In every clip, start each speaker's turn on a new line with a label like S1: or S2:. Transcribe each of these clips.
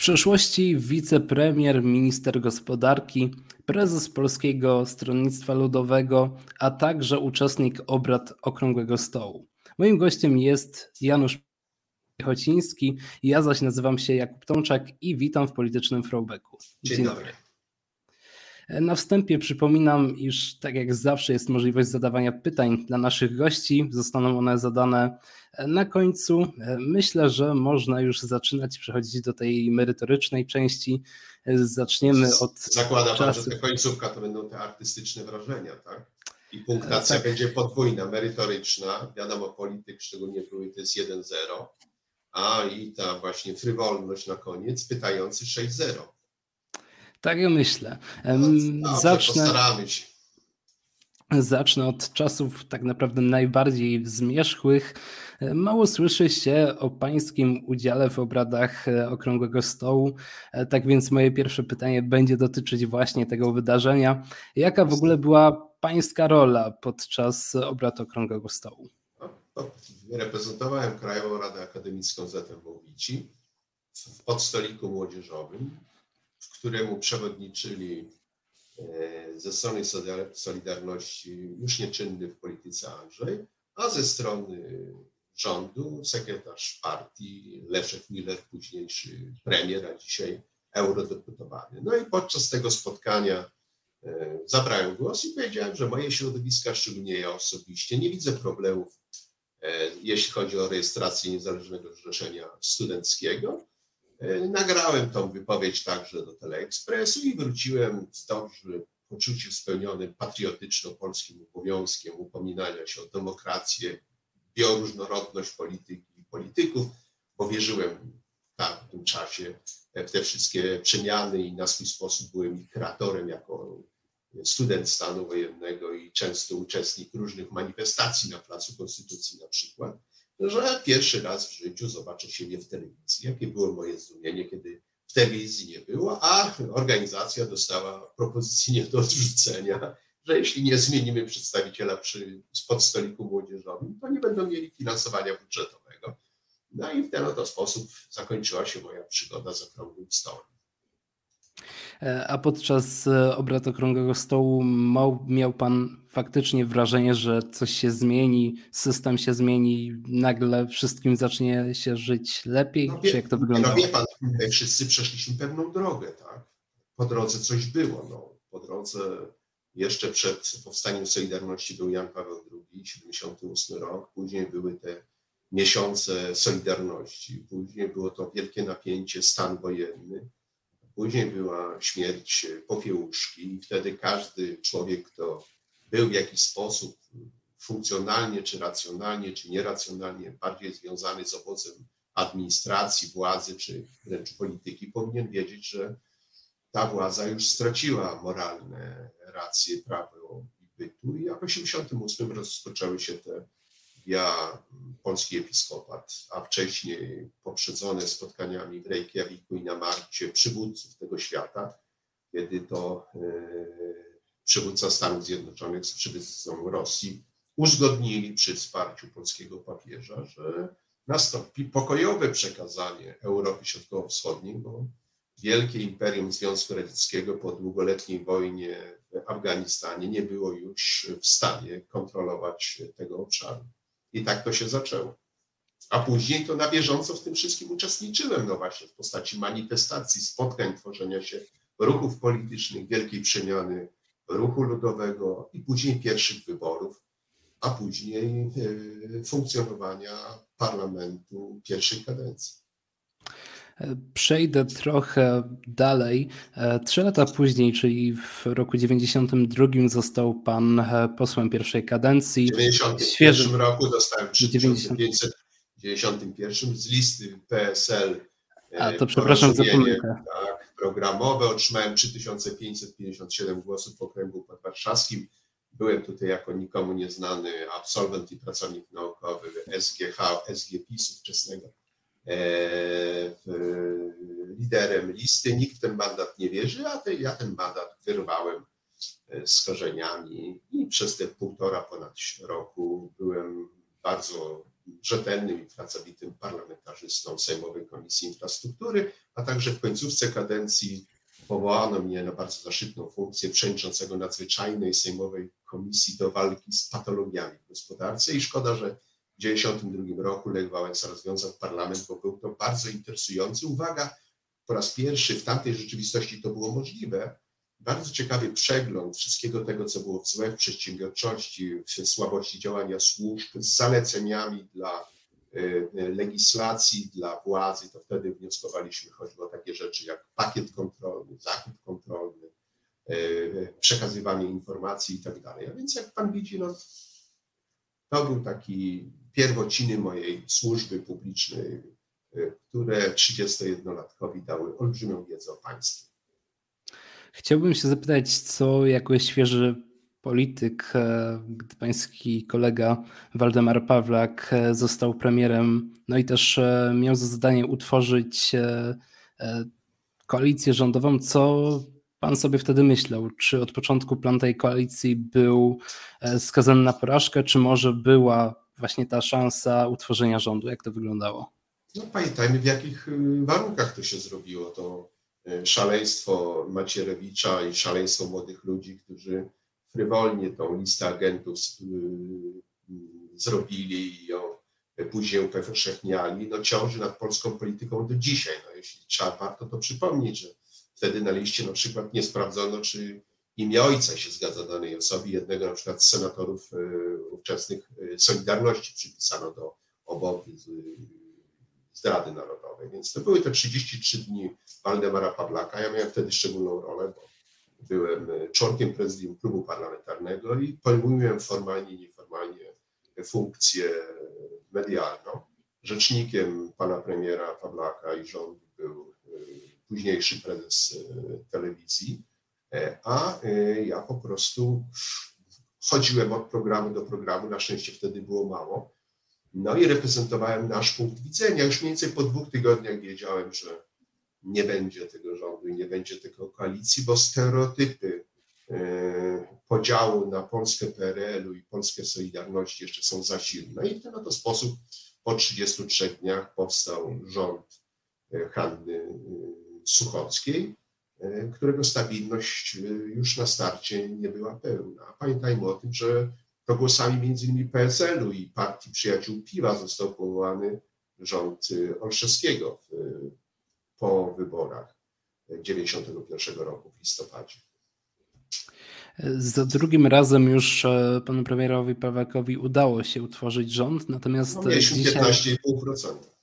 S1: przeszłości wicepremier, minister gospodarki, prezes Polskiego Stronnictwa Ludowego, a także uczestnik obrad Okrągłego Stołu. Moim gościem jest Janusz Chociński, ja zaś nazywam się Jakub Tomczak i witam w politycznym throwbacku.
S2: Dzień, Dzień dobry.
S1: Na wstępie przypominam, iż tak jak zawsze jest możliwość zadawania pytań dla naszych gości. Zostaną one zadane na końcu. Myślę, że można już zaczynać przechodzić do tej merytorycznej części. Zaczniemy od.
S2: Zakładam, czasu... że ta końcówka to będą te artystyczne wrażenia, tak? I punktacja tak. będzie podwójna, merytoryczna. Wiadomo, polityk, szczególnie były, to jest 1-0. A i ta właśnie frywolność na koniec, pytający 6-0.
S1: Tak ja myślę.
S2: No, zacznę, postaramy się.
S1: Zacznę od czasów tak naprawdę najbardziej zmierzchłych. Mało słyszy się o pańskim udziale w obradach e, Okrągłego Stołu. E, tak więc moje pierwsze pytanie będzie dotyczyć właśnie tego wydarzenia. Jaka w ogóle była pańska rola podczas obrad Okrągłego Stołu?
S2: No, reprezentowałem Krajową Radę Akademicką ZMW Wici w podstoliku młodzieżowym któremu przewodniczyli e, ze strony Solidarności już nieczynny w polityce Andrzej, a ze strony rządu sekretarz partii Leszek Miller, późniejszy premier, a dzisiaj eurodeputowany. No i podczas tego spotkania e, zabrałem głos i powiedziałem, że moje środowiska, szczególnie ja osobiście, nie widzę problemów, e, jeśli chodzi o rejestrację Niezależnego Zrzeszenia Studenckiego, nagrałem tą wypowiedź także do Teleekspresu i wróciłem z dobrze poczuciem spełnionym patriotyczno-polskim obowiązkiem upominania się o demokrację, bioróżnorodność polityki i polityków, bo wierzyłem w tym czasie w te wszystkie przemiany i na swój sposób byłem ich kreatorem jako student stanu wojennego i często uczestnik różnych manifestacji na Placu Konstytucji na przykład że pierwszy raz w życiu zobaczę siebie w telewizji. Jakie było moje zdumienie, kiedy w telewizji nie było, a organizacja dostała propozycję nie do odrzucenia, że jeśli nie zmienimy przedstawiciela przy spod stoliku młodzieżowym, to nie będą mieli finansowania budżetowego. No i w ten oto sposób zakończyła się moja przygoda z okrągłym stołem.
S1: E, a podczas e, obrad Okrągłego Stołu miał Pan faktycznie wrażenie, że coś się zmieni, system się zmieni, nagle wszystkim zacznie się żyć lepiej? No, wie, czy jak to wygląda?
S2: No wie Pan, wszyscy przeszliśmy pewną drogę, tak? Po drodze coś było, no. Po drodze jeszcze przed powstaniem Solidarności był Jan Paweł II, 78 rok, później były te miesiące Solidarności, później było to wielkie napięcie, stan wojenny, Później była śmierć Popiełuszki i wtedy każdy człowiek, kto był w jakiś sposób funkcjonalnie, czy racjonalnie, czy nieracjonalnie bardziej związany z obozem administracji, władzy, czy wręcz polityki, powinien wiedzieć, że ta władza już straciła moralne racje, prawo i bytu. I w 1988 rozpoczęły się te ja, polski episkopat, a wcześniej poprzedzone spotkaniami w Reykjaviku i na Marcie przywódców tego świata, kiedy to e, przywódca Stanów Zjednoczonych z przywódcą Rosji uzgodnili przy wsparciu polskiego papieża, że nastąpi pokojowe przekazanie Europy Środkowo-Wschodniej, bo wielkie imperium Związku Radzieckiego po długoletniej wojnie w Afganistanie nie było już w stanie kontrolować tego obszaru. I tak to się zaczęło. A później to na bieżąco w tym wszystkim uczestniczyłem, no właśnie w postaci manifestacji, spotkań, tworzenia się ruchów politycznych, wielkiej przemiany ruchu ludowego i później pierwszych wyborów, a później e, funkcjonowania parlamentu pierwszej kadencji.
S1: Przejdę trochę dalej. E, trzy lata później, czyli w roku 92 został pan e, posłem pierwszej kadencji.
S2: W 1991 roku dostałem 1991 z listy PSL.
S1: E, A to przepraszam za pomyłkę.
S2: Tak, programowe. Otrzymałem 3557 głosów w okręgu podwarszawskim. Byłem tutaj jako nikomu nieznany absolwent i pracownik naukowy SGH, SG PiS ówczesnego liderem listy. Nikt w ten mandat nie wierzy, a te, ja ten mandat wyrwałem e, z korzeniami i przez te półtora ponad roku byłem bardzo rzetelnym i pracowitym parlamentarzystą Sejmowej Komisji Infrastruktury, a także w końcówce kadencji powołano mnie na bardzo zaszczytną funkcję przewodniczącego nadzwyczajnej Sejmowej Komisji do walki z patologiami w gospodarce i szkoda, że 1992 roku Lech Wałęsa rozwiązał parlament, bo był to bardzo interesujący. Uwaga, po raz pierwszy w tamtej rzeczywistości to było możliwe. Bardzo ciekawy przegląd wszystkiego tego, co było złe w przedsiębiorczości, w słabości działania służb, z zaleceniami dla y, legislacji, dla władzy. To wtedy wnioskowaliśmy choćby o takie rzeczy jak pakiet kontrolny, zakup kontrolny, y, przekazywanie informacji i tak dalej. A więc jak pan widzi, no, to był taki pierwociny mojej służby publicznej, y, które 31-latkowi dały olbrzymią wiedzę o państwie.
S1: Chciałbym się zapytać, co jako świeży polityk, e, gdy pański kolega Waldemar Pawlak e, został premierem, no i też e, miał za zadanie utworzyć koalicję rządową, co pan sobie wtedy myślał? Czy od początku plan tej koalicji był skazany na porażkę, czy może była właśnie ta szansa utworzenia rządu? Jak to wyglądało?
S2: No pamiętajmy, w jakich y, warunkach to się zrobiło. To y, szaleństwo Macierewicza i szaleństwo młodych ludzi, którzy frywolnie tą listę agentów y, zrobili i ją później upowszechniali, no ciąży nad polską polityką do dzisiaj. No, jeśli trzeba, warto to przypomnieć, że wtedy na liście na przykład nie sprawdzono, czy imię ojca się zgadza danej osobie. Jednego na przykład z senatorów ówczesnych Solidarności przypisano do obowy zdrady narodowej. Więc to były te 33 dni Waldemara Pawlaka. Ja miałem wtedy szczególną rolę, bo byłem e, członkiem prezydium klubu parlamentarnego i pełniłem formalnie i nieformalnie funkcję medialną. Rzecznikiem pana premiera Pawlaka i rządu był e, późniejszy prezes e, telewizji, a ja po prostu chodziłem od programu do programu. Na szczęście wtedy było mało no i reprezentowałem nasz punkt widzenia. Już mniej więcej po dwóch tygodniach wiedziałem, że nie będzie tego rządu i nie będzie tego koalicji, bo stereotypy e, podziału na Polskę PRL-u i Polskę Solidarności jeszcze są za silne. I w ten oto sposób po 33 dniach powstał rząd e, Hanny e, Suchockiej, którego stabilność już na starcie nie była pełna. Pamiętajmy o tym, że to głosami m.in. PSL-u i Partii Przyjaciół Piwa został powołany rząd y, Olszewskiego w, po wyborach 1991 roku w listopadzie.
S1: Za drugim razem już e, panu premierowi Pawlakowi udało się utworzyć rząd, natomiast
S2: no, dzisiaj... 15,5%.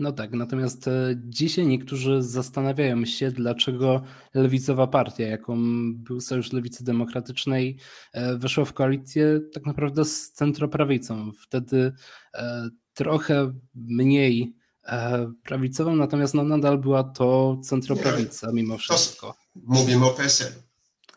S1: No tak, natomiast e, dzisiaj niektórzy zastanawiają się, dlaczego lewicowa partia, jaką był Sojusz Lewicy Demokratycznej, e, weszła w koalicję tak naprawdę z centroprawicą. Wtedy e, trochę mniej prawicową, natomiast no nadal była to centroprawica mimo wszystko.
S2: Mówimy o PSL.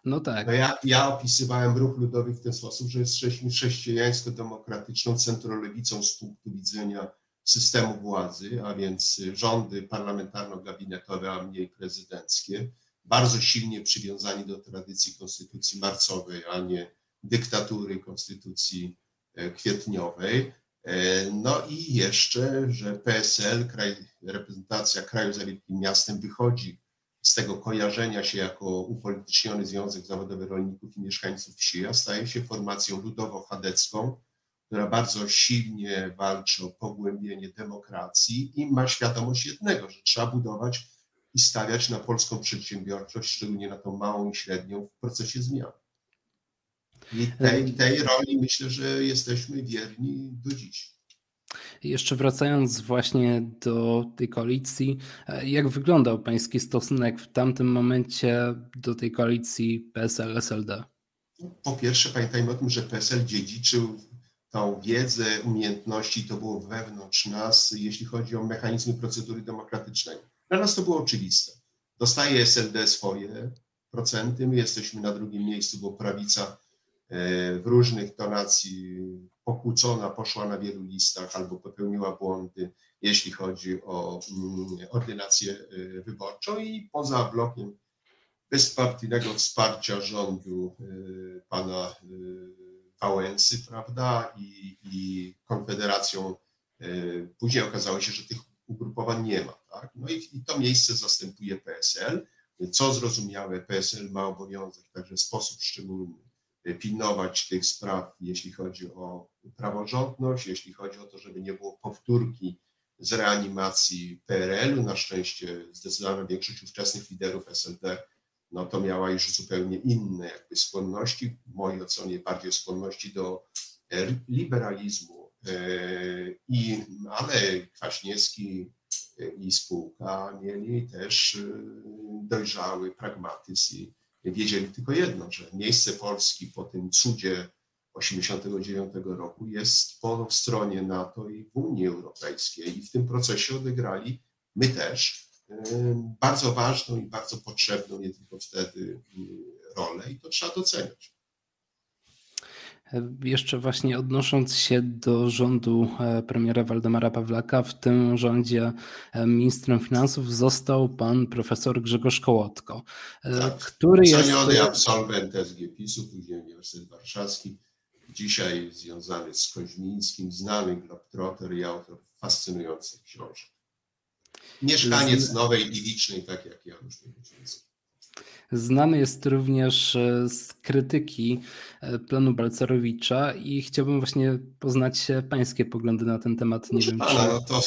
S1: No tak.
S2: No ja, ja opisywałem ruch ludowy w ten sposób, że jesteśmy chrześcijańsko-demokratyczną centrolewicą z punktu widzenia systemu władzy, a więc rządy parlamentarno-gabinetowe, a mniej prezydenckie, bardzo silnie przywiązani do tradycji konstytucji marcowej, a nie dyktatury konstytucji e, kwietniowej. E, no i jeszcze, że PSL, kraj, reprezentacja kraju za wielkim miastem, wychodzi z tego kojarzenia się jako upolityczniony Związek Zawodowy Rolników i Mieszkańców Wsi, a staje się formacją ludowo-chadecką, która bardzo silnie walczy o pogłębienie demokracji i ma świadomość jednego, że trzeba budować i stawiać na polską przedsiębiorczość, szczególnie na tą małą i średnią w procesie zmian. I tej, tej roli myślę, że jesteśmy wierni do dziś.
S1: Jeszcze wracając właśnie do tej koalicji, jak wyglądał pański stosunek w tamtym momencie do tej koalicji PSL-SLD?
S2: Po pierwsze, pamiętajmy o tym, że PSL dziedziczył tą wiedzę, umiejętności, to było wewnątrz nas, jeśli chodzi o mechanizmy procedury demokratycznej. Dla nas to było oczywiste. Dostaje SLD swoje procenty, my jesteśmy na drugim miejscu, bo prawica e, w różnych tonacji pokłócona poszła na wielu listach albo popełniła błędy, jeśli chodzi o mm, ordynację e, wyborczą i poza blokiem bezpartyjnego wsparcia rządu e, pana Wałęsy, prawda, i, i Konfederacją Później okazało się, że tych ugrupowań nie ma. Tak? No i, i to miejsce zastępuje PSL. Co zrozumiałe, PSL ma obowiązek także w sposób szczególny pilnować tych spraw, jeśli chodzi o praworządność, jeśli chodzi o to, żeby nie było powtórki z reanimacji PRL-u. Na szczęście zdecydowana większość ówczesnych liderów SLD no to miała już zupełnie inne jakby skłonności, w mojej ocenie bardziej skłonności do liberalizmu. E, I, ale Kwaśniewski i spółka mieli też e, dojrzały pragmatyzm i wiedzieli tylko jedno, że miejsce Polski po tym cudzie 1989 roku jest po stronie NATO i Unii Europejskiej i w tym procesie odegrali my też bardzo ważną i bardzo potrzebną nie tylko wtedy rolę i to trzeba doceniać.
S1: Jeszcze właśnie odnosząc się do rządu e, premiera Waldemara Pawlaka, w tym rządzie e, ministrem finansów został pan profesor Grzegorz Kołotko,
S2: e, tak. który jest... absolwent SGPiS-u, później Uniwersytet Warszawski, dzisiaj związany z Koźmińskim, znany globetrotter i autor fascynujących książek. Mieszkaniec nowej i licznej, tak jak Janusz Mieczyński.
S1: Znany jest również e, z krytyki e, planu Balcerowicza i chciałbym właśnie poznać pańskie poglądy na ten temat.
S2: Nie wiem, pana, czy... to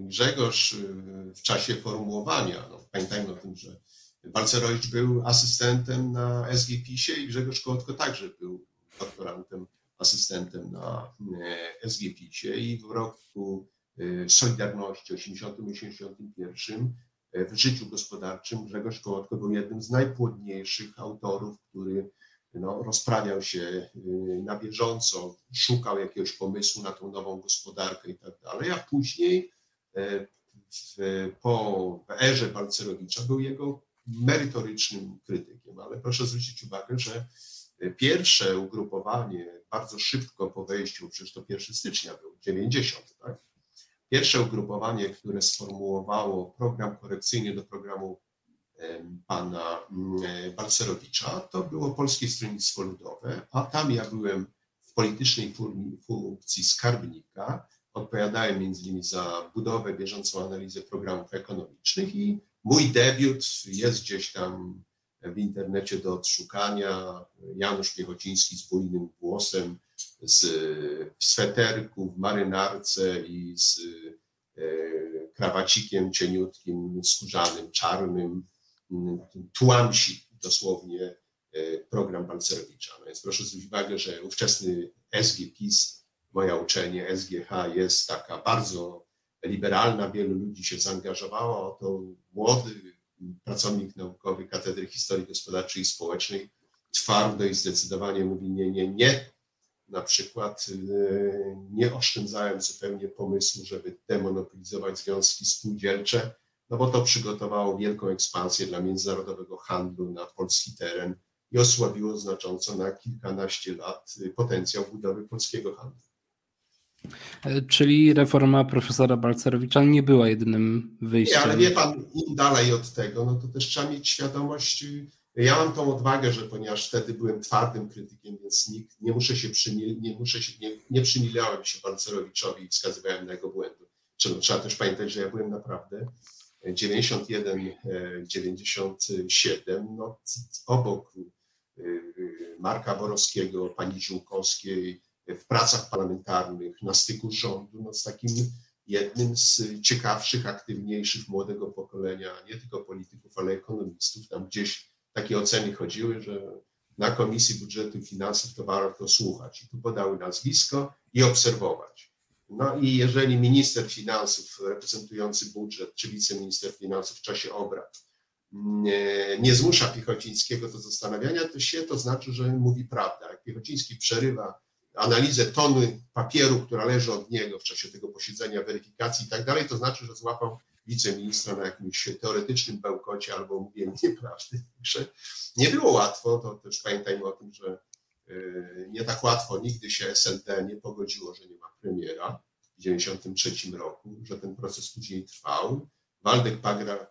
S2: Grzegorz e, w czasie formułowania, no, pamiętajmy o tym, że Balcerowicz był asystentem na SGPiS-ie i Grzegorz Kołotko także był doktorantem, asystentem na SGPiS-ie i w roku Solidarności 80-81 w życiu gospodarczym Grzegorz Kołotko był jednym z najpłodniejszych autorów, który no, rozprawiał się y, na bieżąco, szukał jakiegoś pomysłu na tą nową gospodarkę i tak dalej, a później w, po erze Balcerowicza był jego merytorycznym krytykiem. Ale proszę zwrócić uwagę, że pierwsze ugrupowanie bardzo szybko po wejściu, przecież to 1 stycznia był, 90, tak? Pierwsze ugrupowanie, które sformułowało program korekcyjny do programu pana mm, Balcerowicza, to było Polskie Stronnictwo Ludowe, a tam ja byłem w politycznej funkcji skarbnika, odpowiadałem między innymi za budowę, bieżącą analizę programów ekonomicznych i mój debiut jest gdzieś tam w internecie do odszukania. Janusz Piechociński z bujnym głosem, z, sweterku, w marynarce i z e, krawacikiem cieniutkim, skórzanym, czarnym, tłamsi dosłownie e, program Balcerowicza. No więc proszę zwrócić uwagę, że ówczesny SGPiS, moja uczenie SGH jest taka bardzo liberalna, wielu ludzi się zaangażowało, to młody pracownik naukowy Katedry Historii Gospodarczej i Społecznej twardo i zdecydowanie mówi nie, nie, nie. Na przykład y, nie oszczędzałem zupełnie pomysłu, żeby demonopolizować związki spółdzielcze, no bo to przygotowało wielką ekspansję dla międzynarodowego handlu na polski teren i osłabiło znacząco na kilkanaście lat potencjał budowy polskiego handlu.
S1: E, czyli reforma profesora Balcerowicza nie była jedynym wyjściem.
S2: Nie, ale wie pan, im dalej od tego, no to też trzeba mieć świadomość. Ja mam tą odwagę, że ponieważ wtedy byłem twardym krytykiem, więc nikt, nie muszę się przymil, nie muszę się, nie, nie przymilałem się Balcerowiczowi i wskazywałem na jego błędy. Trzeba, trzeba też pamiętać, że ja byłem naprawdę 91, 97, no obok y, Marka Borowskiego, pani Ziółkowskiej, w pracach parlamentarnych, na styku rządu, no z takim jednym z ciekawszych, aktywniejszych młodego pokolenia, nie tylko polityków, ale ekonomistów. Tam gdzieś takie oceny chodziły, że na Komisji Budżetu i Finansów to warto słuchać. I tu podały nazwisko i obserwować. No i jeżeli minister finansów reprezentujący budżet, czy wiceminister finansów w czasie obrad nie, nie zmusza Piechocińskiego do zastanawiania się, to znaczy, że mówi prawdę. Jak Piechociński przerywa analizę tony papieru, która leży od niego w czasie tego posiedzenia, weryfikacji i tak dalej, to znaczy, że złapał wiceministra na jakimś teoretycznym bełkocie albo mówiłem nieprawdy. Nie było łatwo, to też pamiętajmy o tym, że y, nie tak łatwo nigdy się SLD nie pogodziło, że nie ma premiera w 1993 roku, że ten proces później trwał. Waldek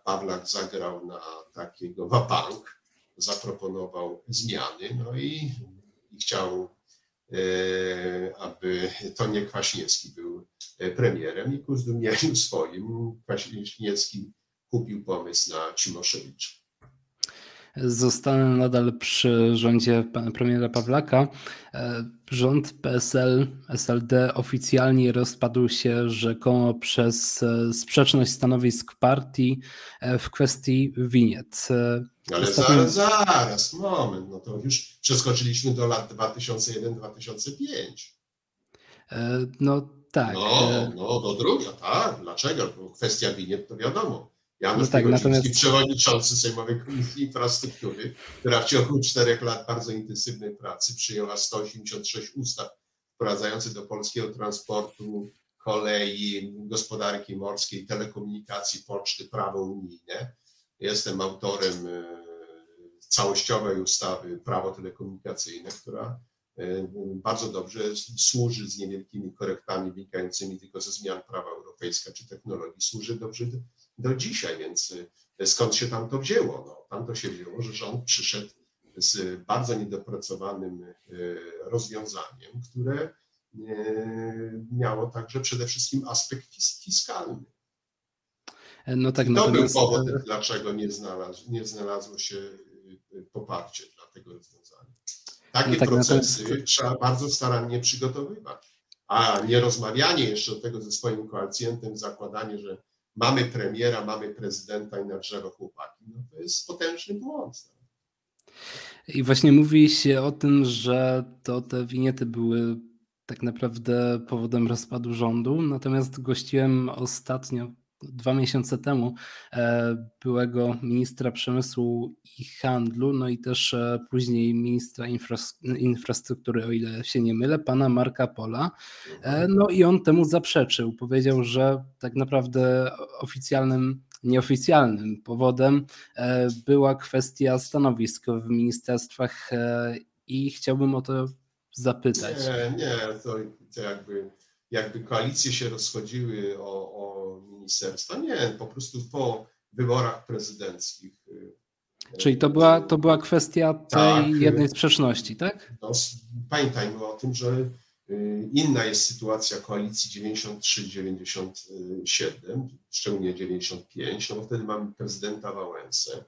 S2: Pawlak zagrał na takiego wabank, zaproponował zmiany, no i, i chciał aby to nie Kwaśniewski był premierem. I ku zdumieniu swoim Kwaśniewski kupił pomysł na Cimoszewicza
S1: zostanę nadal przy rządzie pana premiera Pawlaka. E, rząd PSL, SLD oficjalnie rozpadł się rzekomo przez e, sprzeczność stanowisk partii e, w kwestii winiet.
S2: Ale Ostatnio... zaraz, zaraz, moment, no to już przeskoczyliśmy do lat 2001-2005.
S1: No tak.
S2: No, no do druga, tak. Dlaczego? Bo kwestia winiet to wiadomo. Janusz no tak, natomiast... przewodniczący Sejmowej Komisji Infrastruktury, która w ciągu czterech lat bardzo intensywnej pracy przyjęła 186 ustaw wprowadzających do polskiego transportu, kolei, gospodarki morskiej, telekomunikacji, poczty, prawo unijne. Jestem autorem e, całościowej ustawy prawo telekomunikacyjne, która e, bardzo dobrze służy z niewielkimi korektami wynikającymi tylko ze zmian prawa europejskiego czy technologii, służy dobrze do dzisiaj, więc y, skąd się tam to wzięło? No, tam to się wzięło, że rząd przyszedł z bardzo niedopracowanym y, rozwiązaniem, które y, miało także przede wszystkim aspekt fiskalny. No tak, to był powód, dlaczego nie, nie znalazło się poparcie dla tego rozwiązania. Takie no tak, procesy natomiast... trzeba bardzo starannie przygotowywać. A nie rozmawianie jeszcze do tego ze swoim koalicjentem, zakładanie, że mamy premiera, mamy prezydenta i na drzewo chłopaki, no to jest potężny błąd. No.
S1: I właśnie mówi się o tym, że to te winiety były tak naprawdę powodem rozpadu rządu, natomiast gościłem ostatnio dwa miesiące temu e, byłego ministra przemysłu i handlu, no i też e, później ministra infrastruktury, o ile się nie mylę, pana Marka Pola. E, no i on temu zaprzeczył. Powiedział, że tak naprawdę oficjalnym nieoficjalnym powodem była kwestia stanowisk w ministerstwach i chciałbym o to zapytać.
S2: Nie, nie, to, to jakby, jakby koalicje się rozchodziły o, o ministerstwa. Nie, po prostu po wyborach prezydenckich.
S1: Czyli to była, to była kwestia tej tak, jednej sprzeczności, tak?
S2: No, pamiętajmy o tym, że y, inna jest sytuacja koalicji 93-97, szczególnie 95, no bo wtedy mamy prezydenta Wałęsę.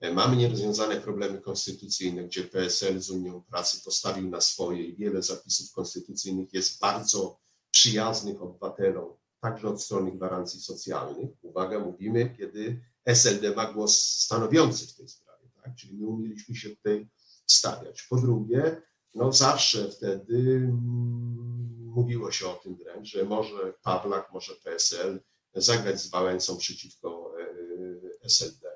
S2: E, mamy nierozwiązane problemy konstytucyjne, gdzie PSL z Unią Pracy postawił na swoje i wiele zapisów konstytucyjnych jest bardzo przyjaznych obywatelom także od strony gwarancji socjalnych. Uwaga, mówimy, kiedy SLD ma głos stanowiący w tej sprawie, tak? czyli my umieliśmy się tutaj stawiać. Po drugie, no zawsze wtedy mm, mówiło się o tym wręcz, że może Pawlak, może PSL zagrać z Wałęsą przeciwko e, SLD.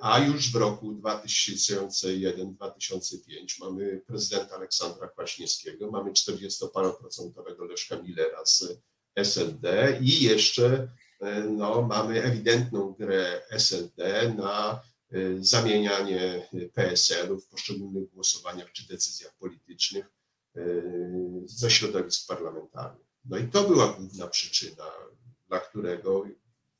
S2: A już w roku 2001-2005 mamy prezydenta Aleksandra Kwaśniewskiego, mamy 40-paroprocentowego Leszka Millera z SLD i jeszcze e, no, mamy ewidentną grę SLD na e, zamienianie PSL-u w poszczególnych głosowaniach czy decyzjach politycznych e, ze środowisk parlamentarnych. No i to była główna przyczyna, dla którego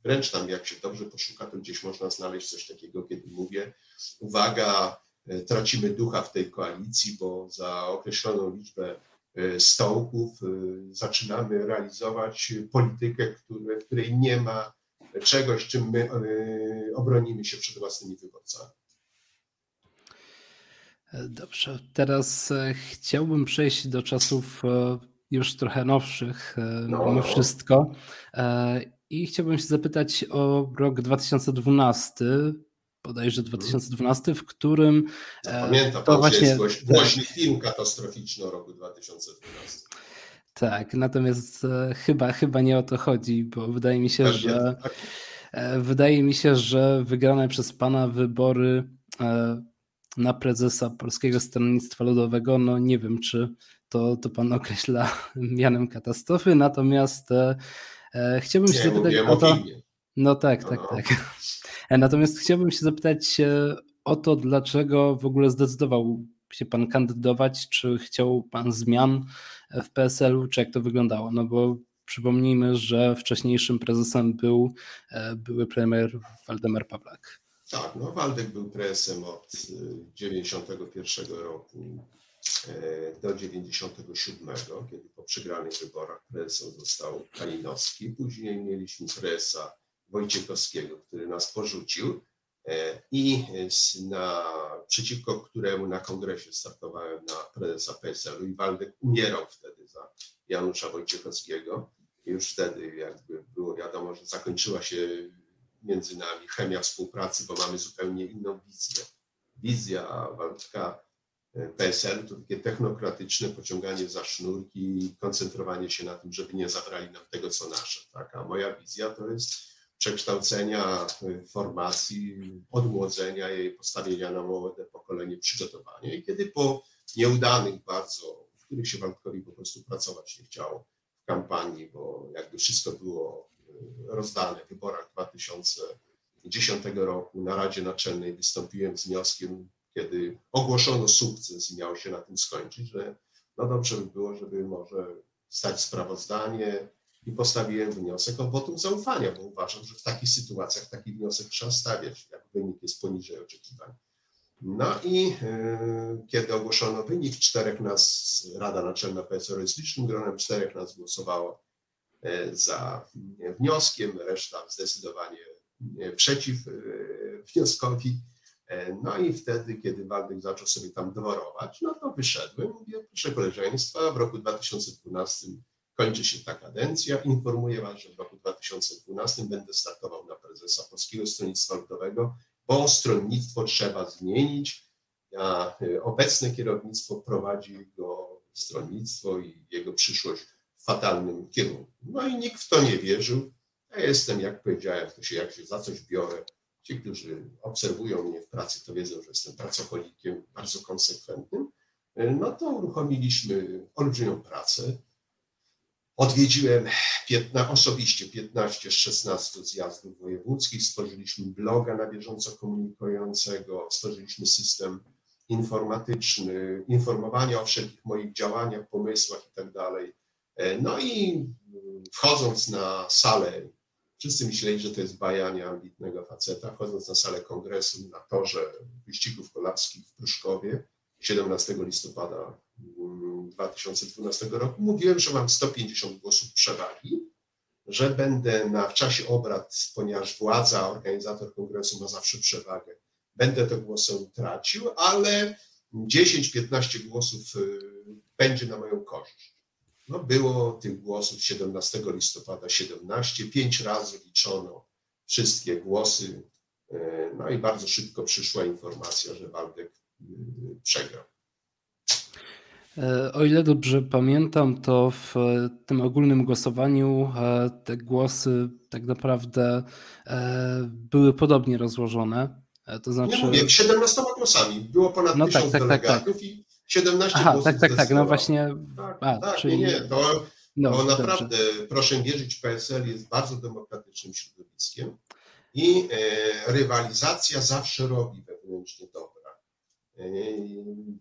S2: wręcz tam jak się dobrze poszuka, to gdzieś można znaleźć coś takiego, kiedy mówię, uwaga, tracimy ducha w tej koalicji, bo za określoną liczbę E, stołków, e, zaczynamy realizować politykę, które, w której nie ma czegoś, czym my e, obronimy się przed własnymi wyborcami.
S1: Dobrze, teraz chciałbym przejść do czasów już trochę nowszych, no. mimo wszystko. I chciałbym się zapytać o rok 2012 bodajże 2012, w którym.
S2: E, pamiętam, to właśnie jest głośny tak. film katastroficzny o roku 2012.
S1: Tak, natomiast e, chyba, chyba nie o to chodzi, bo wydaje mi się, tak że tak. E, wydaje mi się, że wygrane przez pana wybory na prezesa Polskiego Stronnictwa Ludowego, no nie wiem, czy to, to pan określa mianem katastrofy, natomiast chciałbym się zapytać o to. No tak, tak, no. tak. E, natomiast chciałbym się zapytać o to, dlaczego w ogóle zdecydował się Pan kandydować, czy chciał Pan zmian w PSL-u, czy jak to wyglądało? No bo przypomnijmy, że wcześniejszym prezesem był e, były premier Waldemar Pawlak.
S2: Tak, no Waldek był prezesem od 91 e, roku. Do 97, kiedy po przegranych wyborach prezesem został Kalinowski. Później mieliśmy prezesa Wojciechowskiego, który nas porzucił i na, przeciwko któremu na kongresie startowałem na prezesa PSL-u i Waldek umierał wtedy za Janusza Wojciechowskiego. Już wtedy jakby było wiadomo, że zakończyła się między nami chemia współpracy, bo mamy zupełnie inną wizję. Wizja Waldka e, PSL to takie technokratyczne pociąganie za sznurki i koncentrowanie się na tym, żeby nie zabrali nam tego, co nasze. Tak? A moja wizja to jest przekształcenia e, formacji, odmłodzenia jej, postawienia na młode pokolenie, przygotowania. I kiedy po nieudanych bardzo, w których się Waldkowi po prostu pracować nie chciało w kampanii, bo jakby wszystko było rozdane w wyborach 2010 roku na Radzie Naczelnej wystąpiłem z wnioskiem, kiedy ogłoszono sukces i miało się na tym skończyć, że no dobrze by było, żeby może stać sprawozdanie i postawiłem wniosek o wotum zaufania, bo uważam, że w takich sytuacjach taki wniosek trzeba stawiać, jak wynik jest poniżej oczekiwań. No i y, kiedy ogłoszono wynik, czterech nas, Rada Naczelna PSL jest licznym gronem, czterech nas głosowało E, za wnioskiem, reszta zdecydowanie e, przeciw e, wnioskowi. No i wtedy, kiedy Waldek zaczął sobie tam dworować, no to wyszedłem, mówię, proszę koleżeństwa, w roku 2012 kończy się ta kadencja, informuję Was, że w roku 2012 będę startował na prezesa Polskiego Stronnictwa Ludowego, bo stronnictwo trzeba zmienić, a obecne kierownictwo prowadzi go stronnictwo i jego przyszłość fatalnym kierunku. No i nikt w to nie wierzył. Ja jestem, jak powiedziałem, to się jak się za coś biorę. Ci, którzy obserwują mnie w pracy, to wiedzą, że jestem pracocholikiem bardzo konsekwentnym. No to uruchomiliśmy olbrzymią pracę. Odwiedziłem 15, osobiście 15 z 16 zjazdów wojewódzkich, stworzyliśmy bloga na bieżąco komunikującego, stworzyliśmy system informatyczny, informowania o wszelkich moich działaniach, pomysłach itd. Tak no i wchodząc na salę, wszyscy myśleli, że to jest bajanie ambitnego faceta, wchodząc na salę kongresu na torze wyścigów kolarskich w Pruszkowie 17 listopada 2012 mm, roku, mówiłem, że mam 150 głosów przewagi, że będę na, w czasie obrad, ponieważ władza, organizator kongresu ma zawsze przewagę, będę te głosy tracił, ale 10-15 głosów y, będzie na moją korzyść. No było tych głosów 17 listopada 17, pięć razy liczono wszystkie głosy, e, no i bardzo szybko przyszła informacja, że Waldek e, przegrał.
S1: E, o ile dobrze pamiętam, to w tym ogólnym głosowaniu te głosy tak naprawdę były podobnie rozłożone.
S2: To znaczy... Nie mówię, 17 głosami. Było ponad no 1000 tak, tak, delegatów tak, tak. i 17 Aha, głosów
S1: tak, tak, tak, no właśnie.
S2: Tak, a, tak czyli... nie, nie, to, no, to naprawdę, proszę wierzyć, PSL jest bardzo demokratycznym środowiskiem i e, rywalizacja zawsze robi wewnętrznie dobra. E,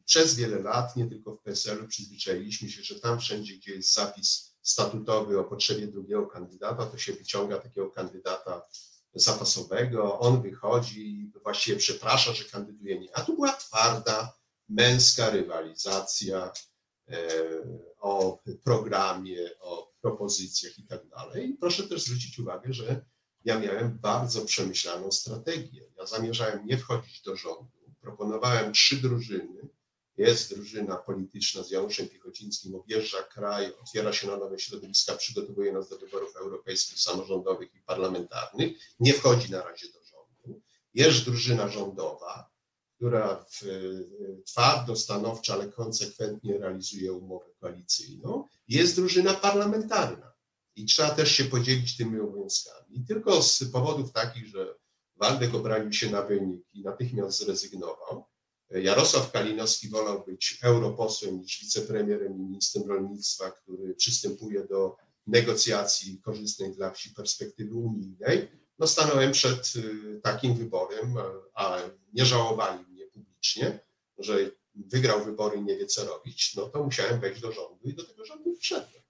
S2: przez wiele lat, nie tylko w PSL-u, przyzwyczailiśmy się, że tam wszędzie, gdzie jest zapis statutowy o potrzebie drugiego kandydata, to się wyciąga takiego kandydata zapasowego, on wychodzi i właściwie przeprasza, że kandyduje nie. A tu była twarda, męska rywalizacja e, o programie, o propozycjach i tak dalej. Proszę też zwrócić uwagę, że ja miałem bardzo przemyślaną strategię. Ja zamierzałem nie wchodzić do rządu. Proponowałem trzy drużyny. Jest drużyna polityczna z Januszem Piechocińskim, objeżdża kraj, otwiera się na nowe środowiska, przygotowuje nas do wyborów europejskich, samorządowych i parlamentarnych. Nie wchodzi na razie do rządu. Jest drużyna rządowa, która twardo, stanowczo, ale konsekwentnie realizuje umowę koalicyjną, jest drużyna parlamentarna. I trzeba też się podzielić tymi obowiązkami. I tylko z powodów takich, że Waldek obranił się na wynik i natychmiast zrezygnował, Jarosław Kalinowski wolał być europosłem niż wicepremierem i ministrem rolnictwa, który przystępuje do negocjacji korzystnej dla wsi perspektywy unijnej. No stanąłem przed y, takim wyborem, a nie żałowali publicznie, że wygrał wybory i nie wie co robić, no to musiałem wejść do rządu i do tego rządu wszedłem.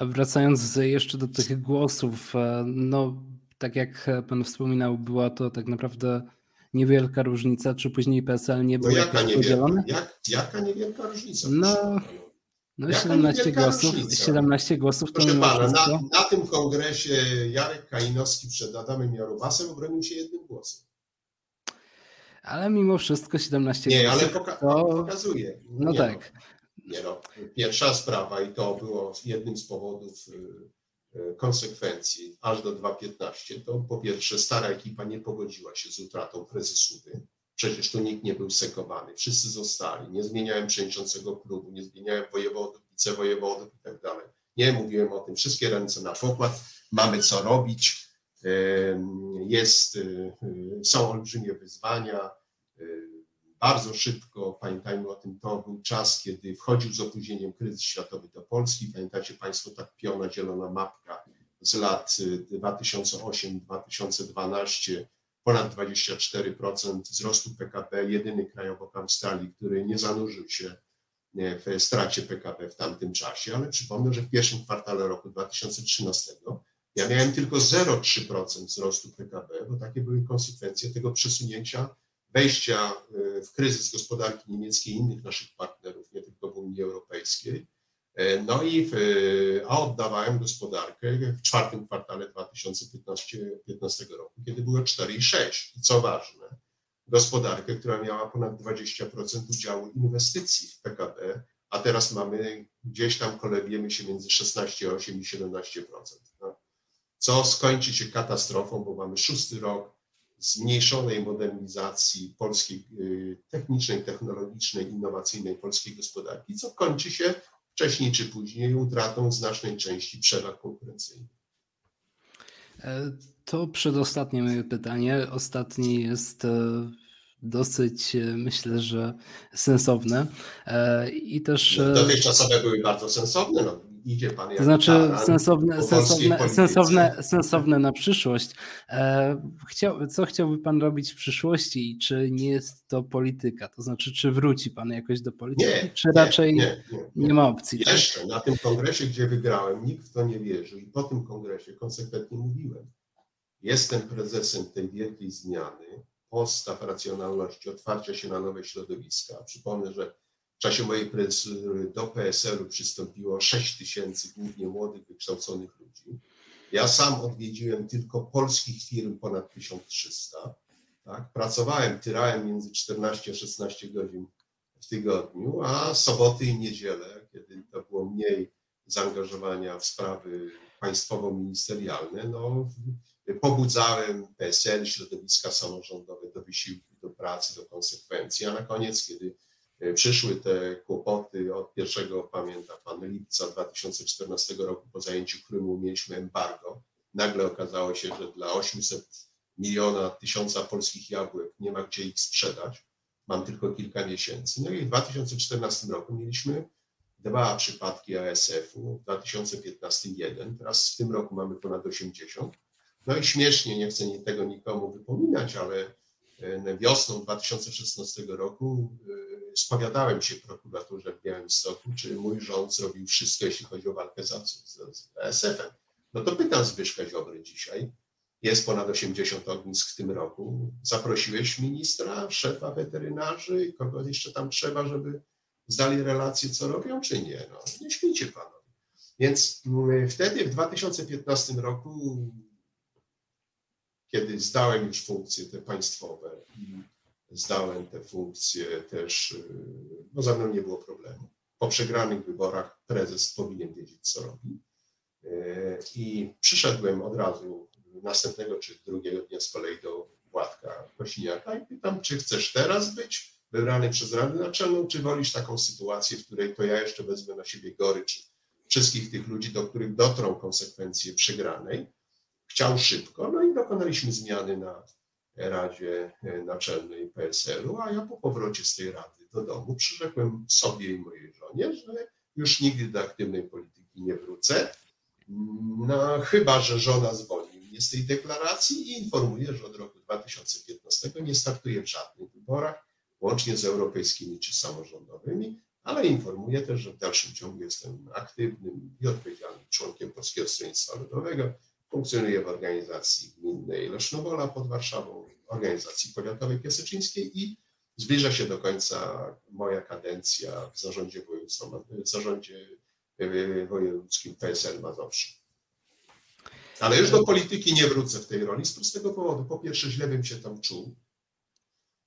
S1: A wracając jeszcze do tych głosów, e, no tak jak pan wspominał, była to tak naprawdę niewielka różnica, czy później PSL nie był
S2: no
S1: jaka
S2: jakoś podzielony? Jak, jaka niewielka różnica?
S1: No, no 17 głosów, 17 głosów
S2: to Proszę pana, na, na, tym kongresie Jarek Kainowski przed Adamem Jarubasem obronił się jednym głosem.
S1: Ale mimo wszystko 17
S2: nie, ale poka to... pokazuje.
S1: No tak.
S2: No, nie no, pierwsza sprawa i to było jednym z powodów y, y, konsekwencji aż do 2.15, to po pierwsze stara ekipa nie pogodziła się z utratą prezesury. Przecież tu nikt nie był sekowany, wszyscy zostali. Nie zmieniałem przewodniczącego klubu, nie zmieniałem wojewodów, wicewojewodów i tak dalej. Nie mówiłem o tym, wszystkie ręce na pokład, mamy co robić, jest, y, są olbrzymie wyzwania. Bardzo szybko, pamiętajmy o tym, to był czas, kiedy wchodził z opóźnieniem kryzys światowy do Polski. Pamiętacie Państwo tak piona zielona mapka z lat 2008-2012 ponad 24% wzrostu PKB, jedyny kraj obok Australii, który nie zanurzył się w stracie PKB w tamtym czasie, ale przypomnę, że w pierwszym kwartale roku 2013 ja miałem tylko 0,3% wzrostu PKB, bo takie były konsekwencje tego przesunięcia wejścia w kryzys gospodarki niemieckiej i innych naszych partnerów, nie tylko w Unii Europejskiej, E, no i w, a oddawałem gospodarkę w czwartym kwartale 2015 roku, kiedy było 4,6. I co ważne, gospodarkę, która miała ponad 20% udziału inwestycji w PKB, a teraz mamy gdzieś tam kolebiemy się między 16,8 i 17%. No. Co skończy się katastrofą, bo mamy szósty rok zmniejszonej modernizacji polskiej y, technicznej, technologicznej, innowacyjnej polskiej gospodarki, co kończy się wcześniej czy później utratą znacznej części przewag konkurencyjnych.
S1: E, to przedostatnie moje pytanie. Ostatnie jest e, dosyć, e, myślę, że sensowne. I też.
S2: No, dotychczasowe były bardzo sensowne. No, idzie pan jak
S1: To znaczy sensowne, sensowne, sensowne, sensowne na przyszłość. E, chciał, co chciałby pan robić w przyszłości i czy nie jest to polityka? To znaczy, czy wróci pan jakoś do polityki,
S2: nie,
S1: czy raczej nie, nie, nie, ma opcji?
S2: Tak? Jeszcze tak? na tym kongresie, gdzie wygrałem, nikt w to nie wierzył i po tym kongresie konsekwentnie mówiłem. Jestem prezesem tej wielkiej zmiany, postaw racjonalności, otwarcia się na nowe środowiska. Przypomnę, że w czasie mojej prezesury do PSL-u przystąpiło 6 tysięcy głównie młodych, wykształconych ludzi. Ja sam odwiedziłem tylko polskich firm ponad 1300. Tak? Pracowałem, tyrałem między 14 a 16 godzin w tygodniu, a soboty i niedzielę, kiedy to było mniej zaangażowania w sprawy państwowo-ministerialne, no, pobudzałem PSL, środowiska samorządowe do wysiłku, do pracy, do konsekwencji, a na koniec, kiedy przyszły te kłopoty od pierwszego, pamięta pan, lipca 2014 roku po zajęciu Krymu mieliśmy embargo. Nagle okazało się, że dla 800 miliona, tysiąca polskich jabłek nie ma gdzie ich sprzedać. Mam tylko kilka miesięcy. No i w 2014 roku mieliśmy dwa przypadki ASF-u, w 2015 jeden, teraz w tym roku mamy ponad 80. No i śmiesznie, nie chcę tego nikomu wypominać, ale e, wiosną 2016 roku e, spowiadałem się prokuraturze w Białymstoku, czy mój rząd zrobił wszystko, jeśli chodzi o walkę z, z, ESF-em. No to pytam Zbyszka Ziobry dzisiaj. Jest ponad 80 ognisk w tym roku. Zaprosiłeś ministra, szefa weterynarzy, kogo jeszcze tam trzeba, żeby zdali relacje, co robią, czy nie? No, nie śpijcie panowie. Więc mm, wtedy w 2015 roku, kiedy zdałem już funkcje te państwowe zdałem te funkcje też, no za mną nie było problemu. Po przegranych wyborach prezes powinien wiedzieć, co robi. E, I przyszedłem od razu następnego czy drugiego dnia z kolei do Władka Kosiniaka i pytam, czy chcesz teraz być wybrany przez Radę Naczelną, czy wolisz taką sytuację, w której to ja jeszcze wezmę na siebie gorycz wszystkich tych ludzi, do których dotrą konsekwencje przegranej. Chciał szybko, no i dokonaliśmy zmiany na Radzie Naczelnej PSL-u, a ja po powrocie z tej rady do domu przyrzekłem sobie i mojej żonie, że już nigdy do aktywnej polityki nie wrócę. No, chyba, że żona zwolni mnie z tej deklaracji i informuje, że od roku 2015 nie startuję w żadnych wyborach, łącznie z europejskimi czy samorządowymi, ale informuję też, że w dalszym ciągu jestem aktywnym i odpowiedzialnym członkiem Polskiego Stronnictwa Ludowego, Funkcjonuję w organizacji gminnej Lesznowola pod Warszawą organizacji powiatowej piaseczyńskiej i zbliża się do końca moja kadencja w zarządzie w zarządzie wojewódzkim PSL Mazowsze. Ale już do polityki nie wrócę w tej roli z prostego powodu. Po pierwsze, źle bym się tam czuł.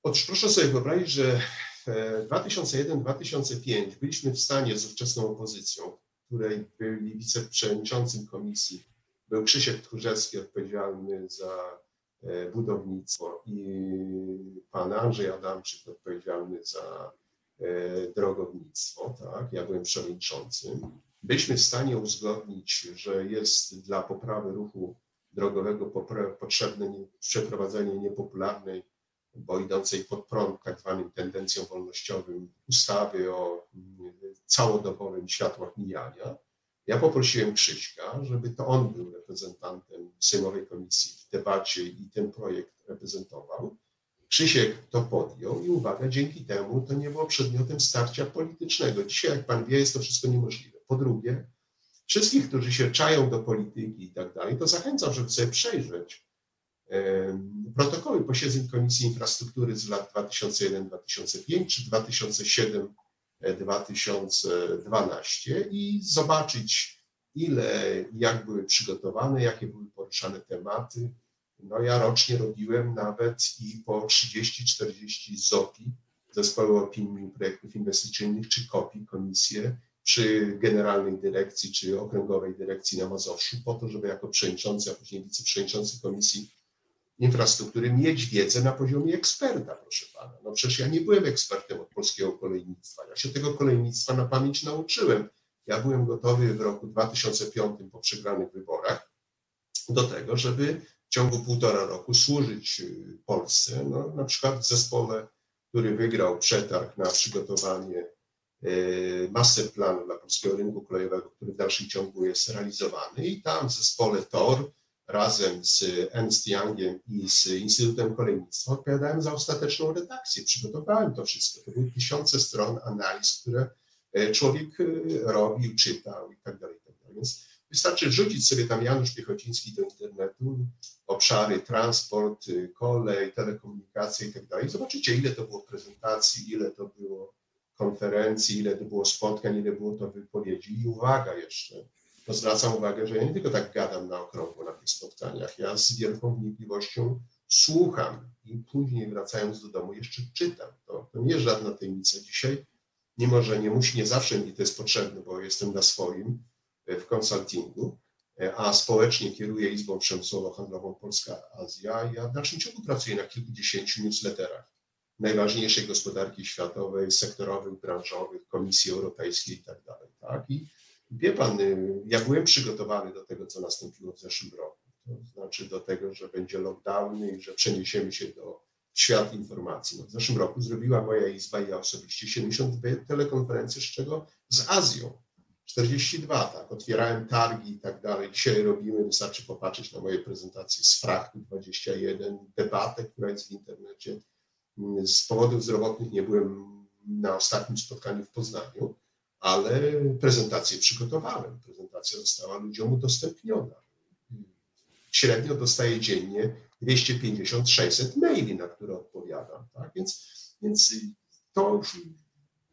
S2: Otóż proszę sobie wyobrazić, że w 2001-2005 byliśmy w stanie z ówczesną opozycją, której byli wiceprzewodniczącym komisji, był Krzysiek Tchórzewski odpowiedzialny za e, budownictwo i pan Andrzej Adamczyk odpowiedzialny za e, drogownictwo, tak, ja byłem przewodniczącym. Byliśmy w stanie uzgodnić, że jest dla poprawy ruchu drogowego potrzebne przeprowadzenie niepopularnej bo idącej pod prąd tak zwanym tendencjom wolnościowym ustawy o mm, całodobowym światłach mijania. Ja poprosiłem Krzyśka, żeby to on był reprezentantem Sejmowej Komisji w debacie i ten projekt reprezentował. Krzysiek to podjął i uwaga, dzięki temu to nie było przedmiotem starcia politycznego. Dzisiaj, jak pan wie, jest to wszystko niemożliwe. Po drugie, wszystkich, którzy się czają do polityki i tak dalej, to zachęcam, żeby sobie przejrzeć protokoły posiedzeń Komisji Infrastruktury z lat 2001-2005 czy 2007-2012 i zobaczyć, ile, jak były przygotowane, jakie były poruszane tematy. No ja rocznie robiłem nawet i po 30-40 ZOPI, Zespoły Opinii Projektów Inwestycyjnych, czy kopii komisje przy Generalnej Dyrekcji, czy Okręgowej Dyrekcji na Mazowszu, po to, żeby jako przewodniczący, a później wiceprzewodniczący Komisji infrastruktury mieć wiedzę na poziomie eksperta, proszę pana. No przecież ja nie byłem ekspertem od polskiego kolejnictwa. Ja się tego kolejnictwa na pamięć nauczyłem. Ja byłem gotowy w roku 2005 po przegranych wyborach do tego, żeby w ciągu półtora roku służyć y, Polsce. No, na przykład w zespole, który wygrał przetarg na przygotowanie y, masterplanu dla polskiego rynku kolejowego, który w dalszym ciągu jest realizowany i tam w zespole TOR razem z Ernst Youngiem i z Instytutem Kolejnictwa odpowiadałem za ostateczną redakcję. Przygotowałem to wszystko. To były tysiące stron analiz, które e, człowiek e, robił, czytał i tak dalej, i tak dalej. Więc wystarczy wrzucić sobie tam Janusz Piechociński do internetu, obszary transport, e, kolej, telekomunikacja i tak dalej. Zobaczycie, ile to było prezentacji, ile to było konferencji, ile to było spotkań, ile było to wypowiedzi. I uwaga jeszcze, to zwracam uwagę, że ja nie tylko tak gadam na okrągło na tych spotkaniach, ja z wielką wnikliwością słucham i później wracając do domu jeszcze czytam. To, to nie jest żadna tajemnica dzisiaj, mimo że nie musi, nie zawsze mi to jest potrzebne, bo jestem na swoim e, w konsultingu, e, a społecznie kieruję Izbą Przemysłowo-Handlową Polska-Azja. Ja w dalszym ciągu pracuję na kilkudziesięciu newsletterach najważniejszej gospodarki światowej, sektorowych, branżowych, Komisji Europejskiej i tak. Tak? I Wie pan, y, ja byłem przygotowany do tego, co nastąpiło w zeszłym roku. To znaczy do tego, że będzie lockdown i że przeniesiemy się do świat informacji. No w zeszłym roku zrobiła moja izba i ja osobiście 72 telekonferencje, z czego z Azją. 42, tak, otwierałem targi i tak dalej. Dzisiaj robimy, wystarczy popatrzeć na moje prezentacje z Frachtu 21, debatę, która jest w internecie. Z powodów zdrowotnych nie byłem na ostatnim spotkaniu w Poznaniu, ale prezentację przygotowałem. Prezentacja została ludziom udostępniona. Średnio dostaję dziennie 250-600 maili, na które odpowiadam. Tak? Więc, więc to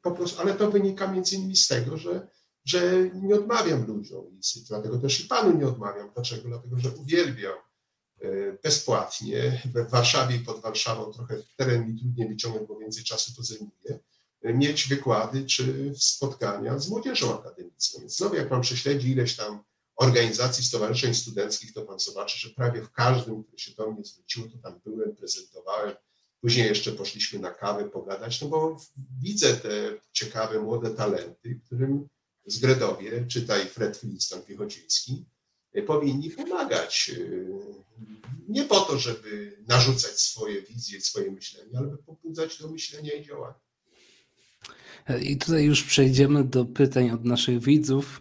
S2: po prostu, ale to wynika między innymi z tego, że, że nie odmawiam ludziom i dlatego też i panu nie odmawiam. Dlaczego? Dlatego, że uwielbiam e, bezpłatnie w Warszawie i pod Warszawą, trochę teren mi trudniej wyciągnąć, bo więcej czasu to zajmuje, mieć wykłady czy spotkania z młodzieżą akademicką. Więc znowu, jak pan prześledzi ileś tam organizacji, stowarzyszeń studenckich, to pan zobaczy, że prawie w każdym, które się do mnie zwróciło, to tam byłem, prezentowałem. Później jeszcze poszliśmy na kawę pogadać, no bo widzę te ciekawe młode talenty, którym z Gredowie, czytaj Fred Flintstone Piechociński, powinni pomagać. Nie po to, żeby narzucać swoje wizje, swoje myślenie, ale by pobudzać do myślenia i działania.
S1: I tutaj już przejdziemy do pytań od naszych widzów.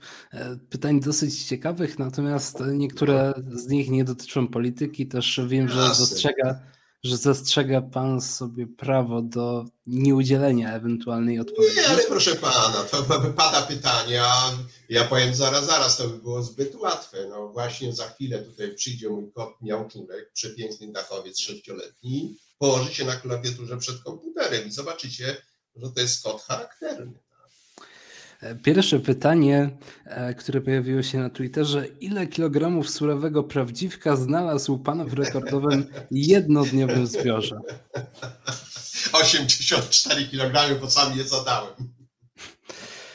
S1: Pytań dosyć ciekawych, natomiast niektóre z nich nie dotyczą polityki. Też wiem, że dostrzega, że zastrzega pan sobie prawo do nieudzielenia ewentualnej odpowiedzi.
S2: Nie, ale proszę pana, to pada pytanie, a ja powiem zaraz, zaraz, to by było zbyt łatwe. No właśnie za chwilę tutaj przyjdzie mój kot miałczurek, przepiękny dachowiec sześcioletni, położy się na klawiaturze przed komputerem i zobaczycie, że to jest kot charakterny.
S1: Pierwsze pytanie, e, które pojawiło się na Twitterze. Ile kilogramów surowego prawdziwka znalazł Pan w rekordowym jednodniowym zbiorze?
S2: 84 kg, bo sam je zadałem.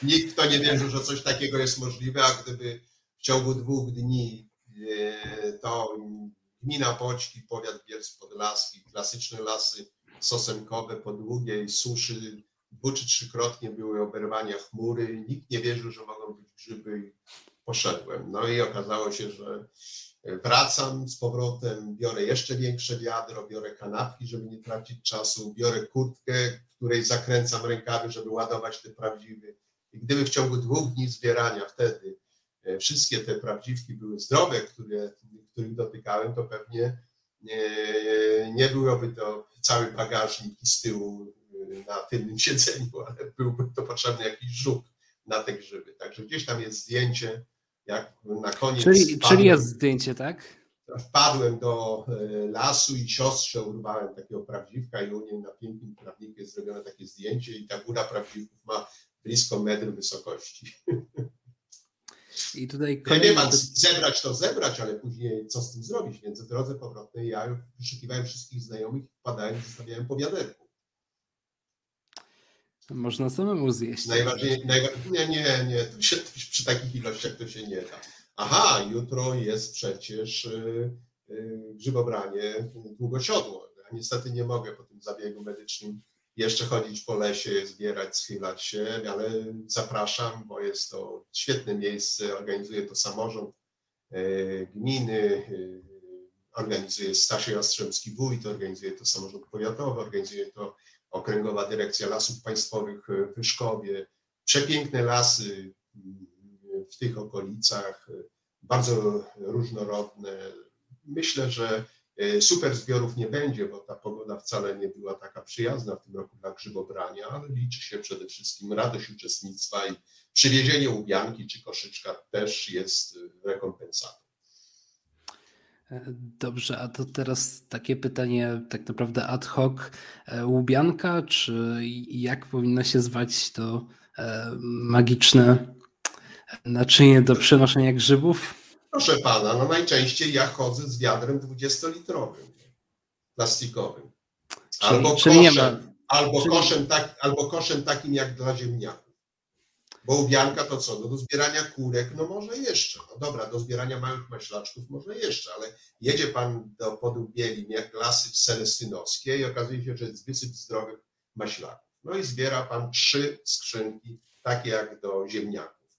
S2: Nikt to nie wierzył, że coś takiego jest możliwe, a gdyby w ciągu dwóch dni e, to gmina Boćki, powiat Bielsk Podlaski, klasyczne lasy sosenkowe po długiej suszy dwu czy trzykrotnie były oberwania chmury, nikt nie wierzył, że mogą być grzyby i poszedłem. No i okazało się, że wracam z powrotem, biorę jeszcze większe wiadro, biorę kanapki, żeby nie tracić czasu, biorę kurtkę, której zakręcam rękawy, żeby ładować te prawdziwe. I gdyby w ciągu dwóch dni zbierania wtedy e, wszystkie te prawdziwki były zdrowe, które, których dotykałem, to pewnie nie, nie byłoby to cały bagażnik i z tyłu na tylnym siedzeniu, ale byłby to potrzebny jakiś żuk na te grzyby. Także gdzieś tam jest zdjęcie, jak na koniec.
S1: Czyli, wpadłem, czyli jest zdjęcie, tak?
S2: Wpadłem do e, lasu i siostrze urwałem takiego prawdziwka i u niej na pięknym prawniku jest zrobione takie zdjęcie i ta góra prawdziwków ma blisko metr wysokości. I tutaj kolejny... Ja wiem, zebrać to zebrać, ale później co z tym zrobić? Więc w drodze powrotnej ja wyszukiwałem wszystkich znajomych, wpadałem, zostawiałem po wiaderku.
S1: Można samemu zjeść.
S2: Najważniej, najważniej, nie, nie, nie, się, to przy takich ilościach to się nie da. Aha, jutro jest przecież y, y, grzybobranie długosiodło. Ja niestety nie mogę po tym zabiegu medycznym jeszcze chodzić po lesie, zbierać, schylać się, ale zapraszam, bo jest to świetne miejsce, organizuje to samorząd y, gminy, organizuje Stasiej Jastrzębski Wójt, organizuje to samorząd powiatowy, organizuje to Okręgowa Dyrekcja Lasów Państwowych w Wyszkowie. Przepiękne lasy mm, w tych okolicach, bardzo różnorodne. Myślę, że e, super zbiorów nie będzie, bo ta pogoda wcale nie była taka przyjazna w tym roku dla grzybobrania, ale liczy się przede wszystkim radość uczestnictwa i przywiezienie łubianki czy koszyczka też jest rekompensatą.
S1: Dobrze, a to teraz takie pytanie tak naprawdę ad hoc. E, łubianka, czy jak powinno się zwać to e, magiczne naczynie do przenoszenia grzybów?
S2: Proszę pana, no najczęściej ja chodzę z wiadrem 20-litrowym, plastikowym. Albo, czyli, koszem, ma, albo, czyli... koszem tak, albo koszem takim jak dla ziemniaków. Bo ubianka to co? No do zbierania kurek, no może jeszcze. No dobra, do zbierania małych maślaczków może jeszcze, ale jedzie pan do Podubieli, lasy celestynowskie i okazuje się, że jest wysyp zdrowych maślaków. No i zbiera pan trzy skrzynki, takie jak do ziemniaków,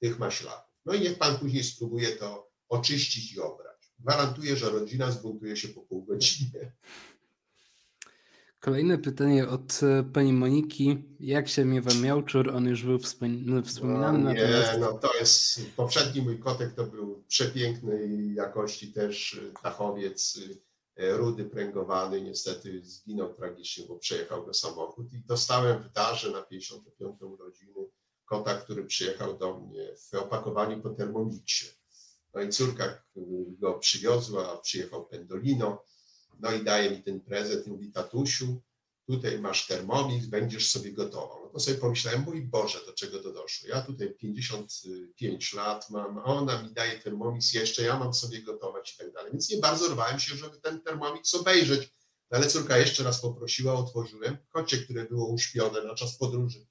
S2: tych maślaków. No i niech pan później spróbuje to oczyścić i obrać. Gwarantuję, że rodzina zbuntuje się po pół godzinie.
S1: Kolejne pytanie od e, pani Moniki. Jak się miewa miałczur? On już był no, wspominany.
S2: No, nie, natomiast... no to jest, poprzedni mój kotek to był przepięknej jakości też dachowiec, e, rudy pręgowany. Niestety zginął tragicznie, bo przejechał go samochód i dostałem w darze na 55. urodziny kota, który przyjechał do mnie w opakowaniu po termomiksie. No i córka go przywiozła, przyjechał Pendolino no i daje mi ten prezent i mówi, tatusiu, tutaj masz termomix, będziesz sobie gotował. No to sobie pomyślałem, mój Boże, do czego to doszło. Ja tutaj 55 lat mam, a ona mi daje termomix jeszcze, ja mam sobie gotować i tak dalej. Więc nie bardzo rwałem się, żeby ten termomix obejrzeć. No ale córka jeszcze raz poprosiła, otworzyłem. Kocie, które było uśpione na czas podróży,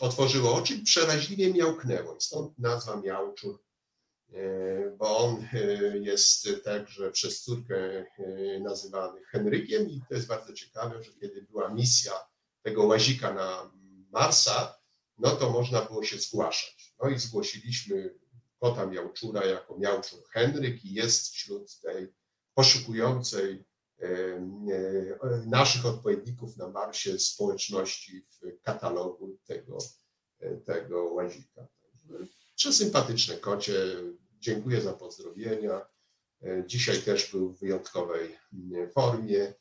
S2: otworzyło oczy i przeraźliwie miałknęło. Stąd nazwa miałczur bo on e, jest także przez córkę e, nazywany Henrykiem i to jest bardzo ciekawe, że kiedy była misja tego łazika na Marsa, no to można było się zgłaszać. No i zgłosiliśmy kota miałczura jako miałczur Henryk i jest wśród tej poszukującej naszych odpowiedników na Marsie społeczności w katalogu tego, tego łazika. Przesympatyczne kocie, Dziękuję za pozdrowienia. E, dzisiaj też był w wyjątkowej mm, formie.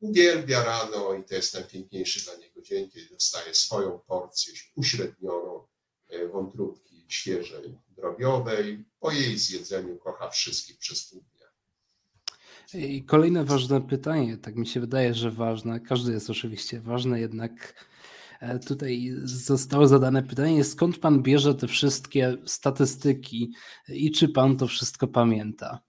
S2: uwielbia rano i to jest najpiękniejszy dla niego dzień, kiedy dostaje swoją porcję uśrednioną wątróbki świeżej, drobiowej. Po jej zjedzeniu kocha wszystkich przez pół dnia.
S1: I kolejne ważne pytanie, tak mi się wydaje, że ważne, każdy jest oczywiście ważny, jednak e, tutaj zostało zadane pytanie, skąd pan bierze te wszystkie statystyki i czy pan to wszystko pamięta?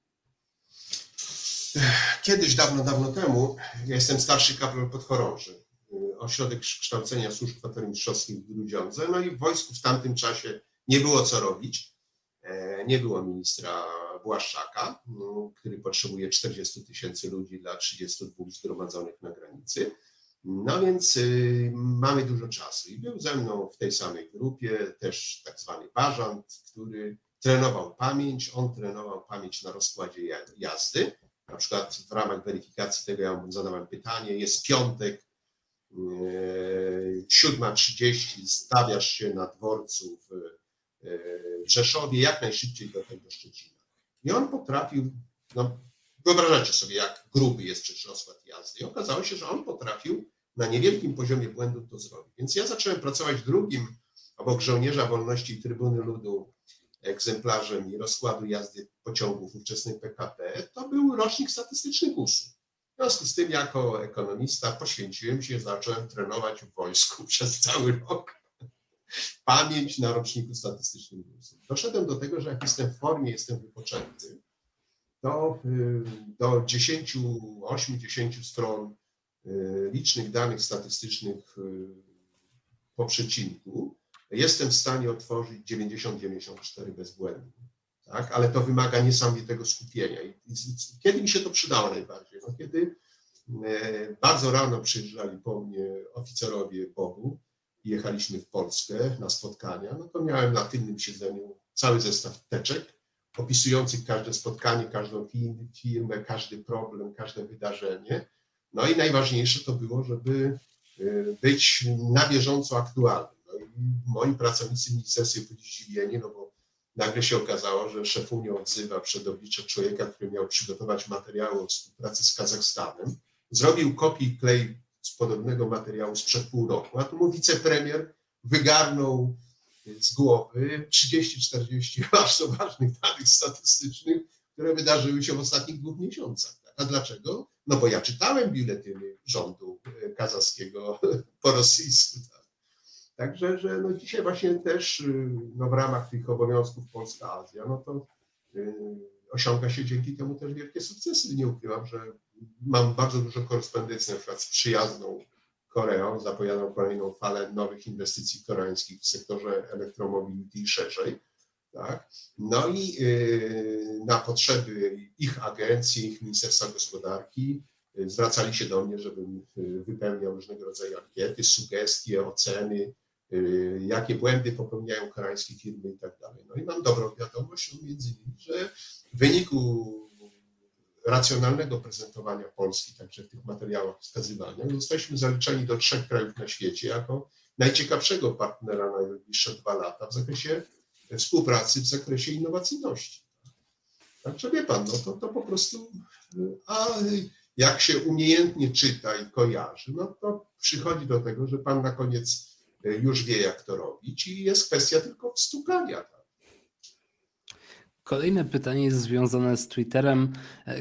S2: Kiedyś, dawno, dawno temu, ja jestem starszy kapral podchorąży, ośrodek kształcenia służb kwatermistrzowskich w Grudziądze, no i w wojsku w tamtym czasie nie było co robić, e, nie było ministra Błaszczaka, no, który potrzebuje 40 tysięcy ludzi dla 32 zgromadzonych na granicy. No więc y, mamy dużo czasu i był ze mną w tej samej grupie też tak zwany Bażant, który trenował pamięć. On trenował pamięć na rozkładzie jazdy. Na przykład w ramach weryfikacji tego ja mu zadałem pytanie, jest piątek, 7.30, y, stawiasz się na dworcu w y, Rzeszowie jak najszybciej do tego Szczecina. I on potrafił, no, wyobrażacie sobie, jak gruby jest rozkład jazdy. I okazało się, że on potrafił na niewielkim poziomie błędu to zrobić. Więc ja zacząłem pracować drugim obok żołnierza wolności i trybuny ludu egzemplarzem i rozkładu jazdy pociągów ówczesnych PKP. To był rocznik statystyczny GUS-u. W związku z tym, jako ekonomista, poświęciłem się, zacząłem trenować w wojsku przez cały rok pamięć na roczniku statystycznym GUS-u. Doszedłem do tego, że jak jestem w formie, jestem wypoczęty, to do 10, 8-10 stron y, licznych danych statystycznych y, po przecinku jestem w stanie otworzyć 90-94 bezbłędnie. Tak? Ale to wymaga niesamowitego skupienia. I, kiedy mi się to przydało najbardziej? No, kiedy bardzo rano przyjeżdżali po mnie oficerowie Bogu jechaliśmy w Polskę na spotkania, no to miałem na tylnym siedzeniu cały zestaw teczek opisujących każde spotkanie, każdą firmę, każdy problem, każde wydarzenie. No i najważniejsze to było, żeby y, być na bieżąco aktualnym. No i moi pracownicy ministerstwie byli zdziwieni, no bo nagle się okazało, że szefunio odzywa przed oblicze człowieka, który miał przygotować materiały o współpracy z Kazachstanem. Zrobił kopię i klej z podobnego materiału sprzed pół roku, a tu mu wicepremier wygarnął z głowy 30-40 bardzo ważnych danych statystycznych, które wydarzyły się w ostatnich dwóch miesiącach. A dlaczego? No bo ja czytałem biuletyny rządu e, kazachskiego po rosyjsku. Tak. Także, że no dzisiaj właśnie też y, no w ramach tych obowiązków Polska-Azja, no to y, osiąga się dzięki temu też wielkie sukcesy. Nie ukrywam, że mam bardzo dużo korespondencji na przykład z przyjazną Koreą, zapowiadam kolejną falę nowych inwestycji koreańskich w sektorze elektromobility i szerzej. Tak? No i yy, na potrzeby ich agencji, ich Ministerstwa Gospodarki yy, zwracali się do mnie, żebym yy, wypełniał różnego rodzaju ankiety, sugestie, oceny, jakie błędy popełniają koreańskie firmy i tak dalej. No i mam dobrą wiadomość, między innymi, że w wyniku racjonalnego prezentowania Polski, także w tych materiałach wskazywania, zostaliśmy zaliczeni do trzech krajów na świecie jako najciekawszego partnera na najbliższe dwa lata w zakresie współpracy, w zakresie innowacyjności. Także wie pan, no to, to po prostu, a jak się umiejętnie czyta i kojarzy, no to przychodzi do tego, że pan na koniec już wie, jak to robić i jest kwestia tylko wstukania. Tak?
S1: Kolejne pytanie jest związane z Twitterem.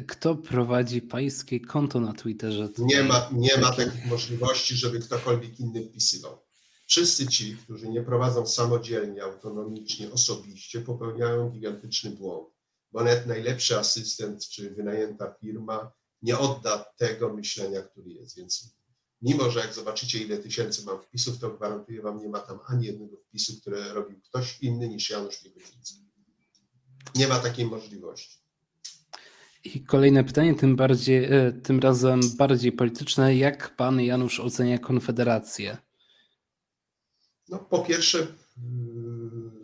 S1: Kto prowadzi pańskie konto na Twitterze?
S2: Nie ma, nie ma takiej możliwości, żeby ktokolwiek inny wpisywał. Wszyscy ci, którzy nie prowadzą samodzielnie, autonomicznie, osobiście, popełniają gigantyczny błąd, bo nawet najlepszy asystent czy wynajęta firma nie odda tego myślenia, który jest. Więc mimo, że jak zobaczycie, ile tysięcy mam wpisów, to gwarantuję Wam, nie ma tam ani jednego wpisu, które robił ktoś inny niż Janusz Piegodziński. Nie ma takiej możliwości.
S1: I kolejne pytanie, tym, bardziej, e, tym razem bardziej polityczne. Jak pan Janusz ocenia Konfederację?
S2: No, po pierwsze, mm,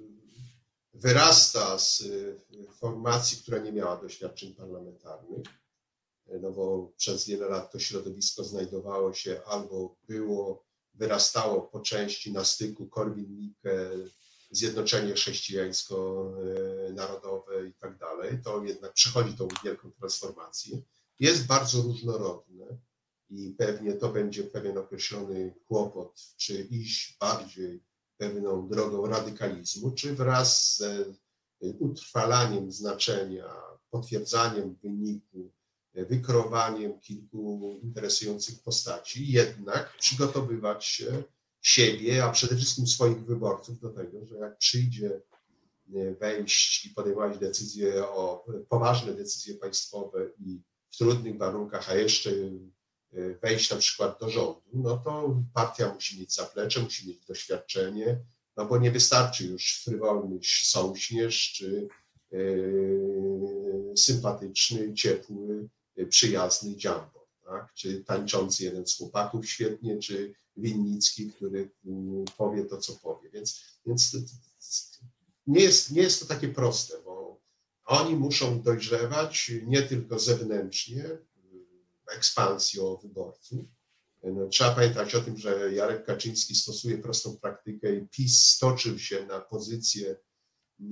S2: wyrasta z y, formacji, która nie miała doświadczeń parlamentarnych, no bo przez wiele lat to środowisko znajdowało się albo było, wyrastało po części na styku Korwin-Mikke, zjednoczenie chrześcijańsko-narodowe i tak dalej, to jednak przechodzi tą wielką transformację. Jest bardzo różnorodne. i pewnie to będzie pewien określony kłopot, czy iść bardziej pewną drogą radykalizmu, czy wraz z utrwalaniem znaczenia, potwierdzaniem wyniku, wykrowaniem kilku interesujących postaci, jednak przygotowywać się siebie, a przede wszystkim swoich wyborców do tego, że jak przyjdzie wejść i podejmować decyzje o poważne decyzje państwowe i w trudnych warunkach, a jeszcze e, wejść na przykład do rządu, no to partia musi mieć zaplecze, musi mieć doświadczenie, no bo nie wystarczy już frywolny sąśnierz czy yy, sympatyczny, ciepły, przyjazny dziambor, tak? czy tańczący jeden z chłopaków świetnie, czy Winnicki, który mm, powie to, co powie. Więc, więc nie, jest, nie jest to takie proste, bo oni muszą dojrzewać nie tylko zewnętrznie, ekspansją wyborców. No, trzeba pamiętać o tym, że Jarek Kaczyński stosuje prostą praktykę i PiS stoczył się na pozycje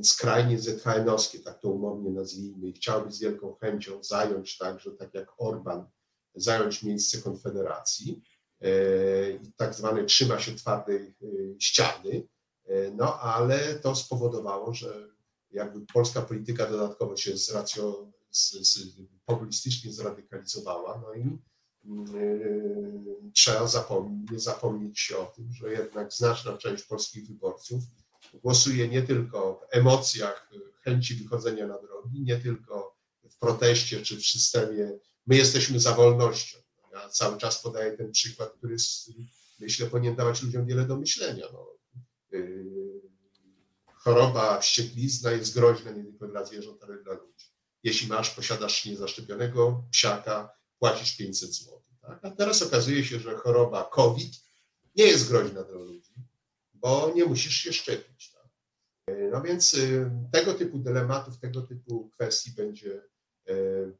S2: skrajnie ZHN-owskie, tak to umownie nazwijmy, i chciałby z wielką chęcią zająć także, tak jak Orban, zająć miejsce Konfederacji tak zwane trzyma się twardej e, ściany, e, no ale to spowodowało, że jakby polska polityka dodatkowo się z racją, z, z, populistycznie zradykalizowała, no i trzeba zapomnieć, nie zapomnieć o tym, że jednak znaczna część polskich wyborców głosuje nie tylko w emocjach chęci wychodzenia na drogi, nie tylko w proteście czy w systemie. My jesteśmy za wolnością. Ja cały czas podaję ten przykład, który myślę powinien dawać ludziom wiele do myślenia. No, yy, choroba, wścieklizna jest groźna nie tylko dla zwierząt, ale dla ludzi. Jeśli masz, posiadasz niezaszczepionego psiaka, płacisz 500 zł. Tak? A teraz okazuje się, że choroba COVID nie jest groźna dla ludzi, bo nie musisz się szczepić. Tak? No więc y, tego typu dylematów, tego typu kwestii będzie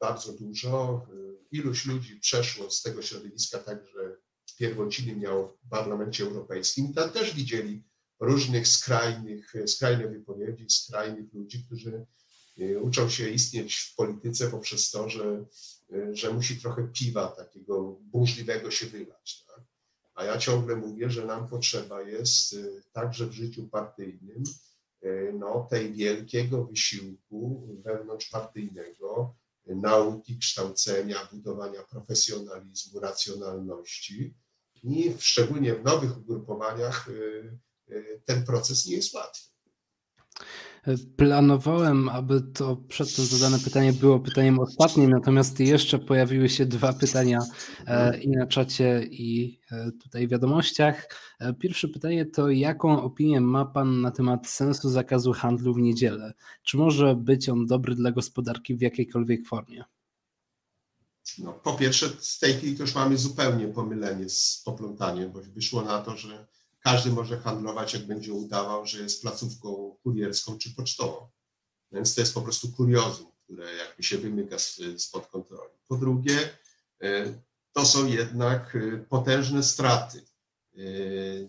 S2: bardzo dużo. Y, iluś ludzi przeszło z tego środowiska także pierwociny miał w Parlamencie Europejskim. Tam też widzieli różnych skrajnych, skrajne wypowiedzi, skrajnych ludzi, którzy y, uczą się istnieć w polityce poprzez to, że, że musi trochę piwa takiego burzliwego się wylać. Tak? A ja ciągle mówię, że nam potrzeba jest także w życiu partyjnym no, tej wielkiego wysiłku wewnątrzpartyjnego, y, nauki, kształcenia, budowania profesjonalizmu, racjonalności. I szczególnie w nowych ugrupowaniach ten proces nie jest łatwy.
S1: Planowałem, aby to przedtem zadane pytanie było pytaniem ostatnim, natomiast jeszcze pojawiły się dwa pytania e, i na czacie, i e, tutaj w wiadomościach. E, pierwsze pytanie to, jaką opinię ma Pan na temat sensu zakazu handlu w niedzielę? Czy może być on dobry dla gospodarki w jakiejkolwiek formie?
S2: No, po pierwsze, z tej chwili to już mamy zupełnie pomylenie z poplątaniem, bo wyszło na to, że każdy może handlować, jak będzie udawał, że jest placówką kurierską czy pocztową. Więc to jest po prostu kuriozum, które jakby się wymyka spod kontroli. Po drugie, e, to są jednak e, potężne straty e,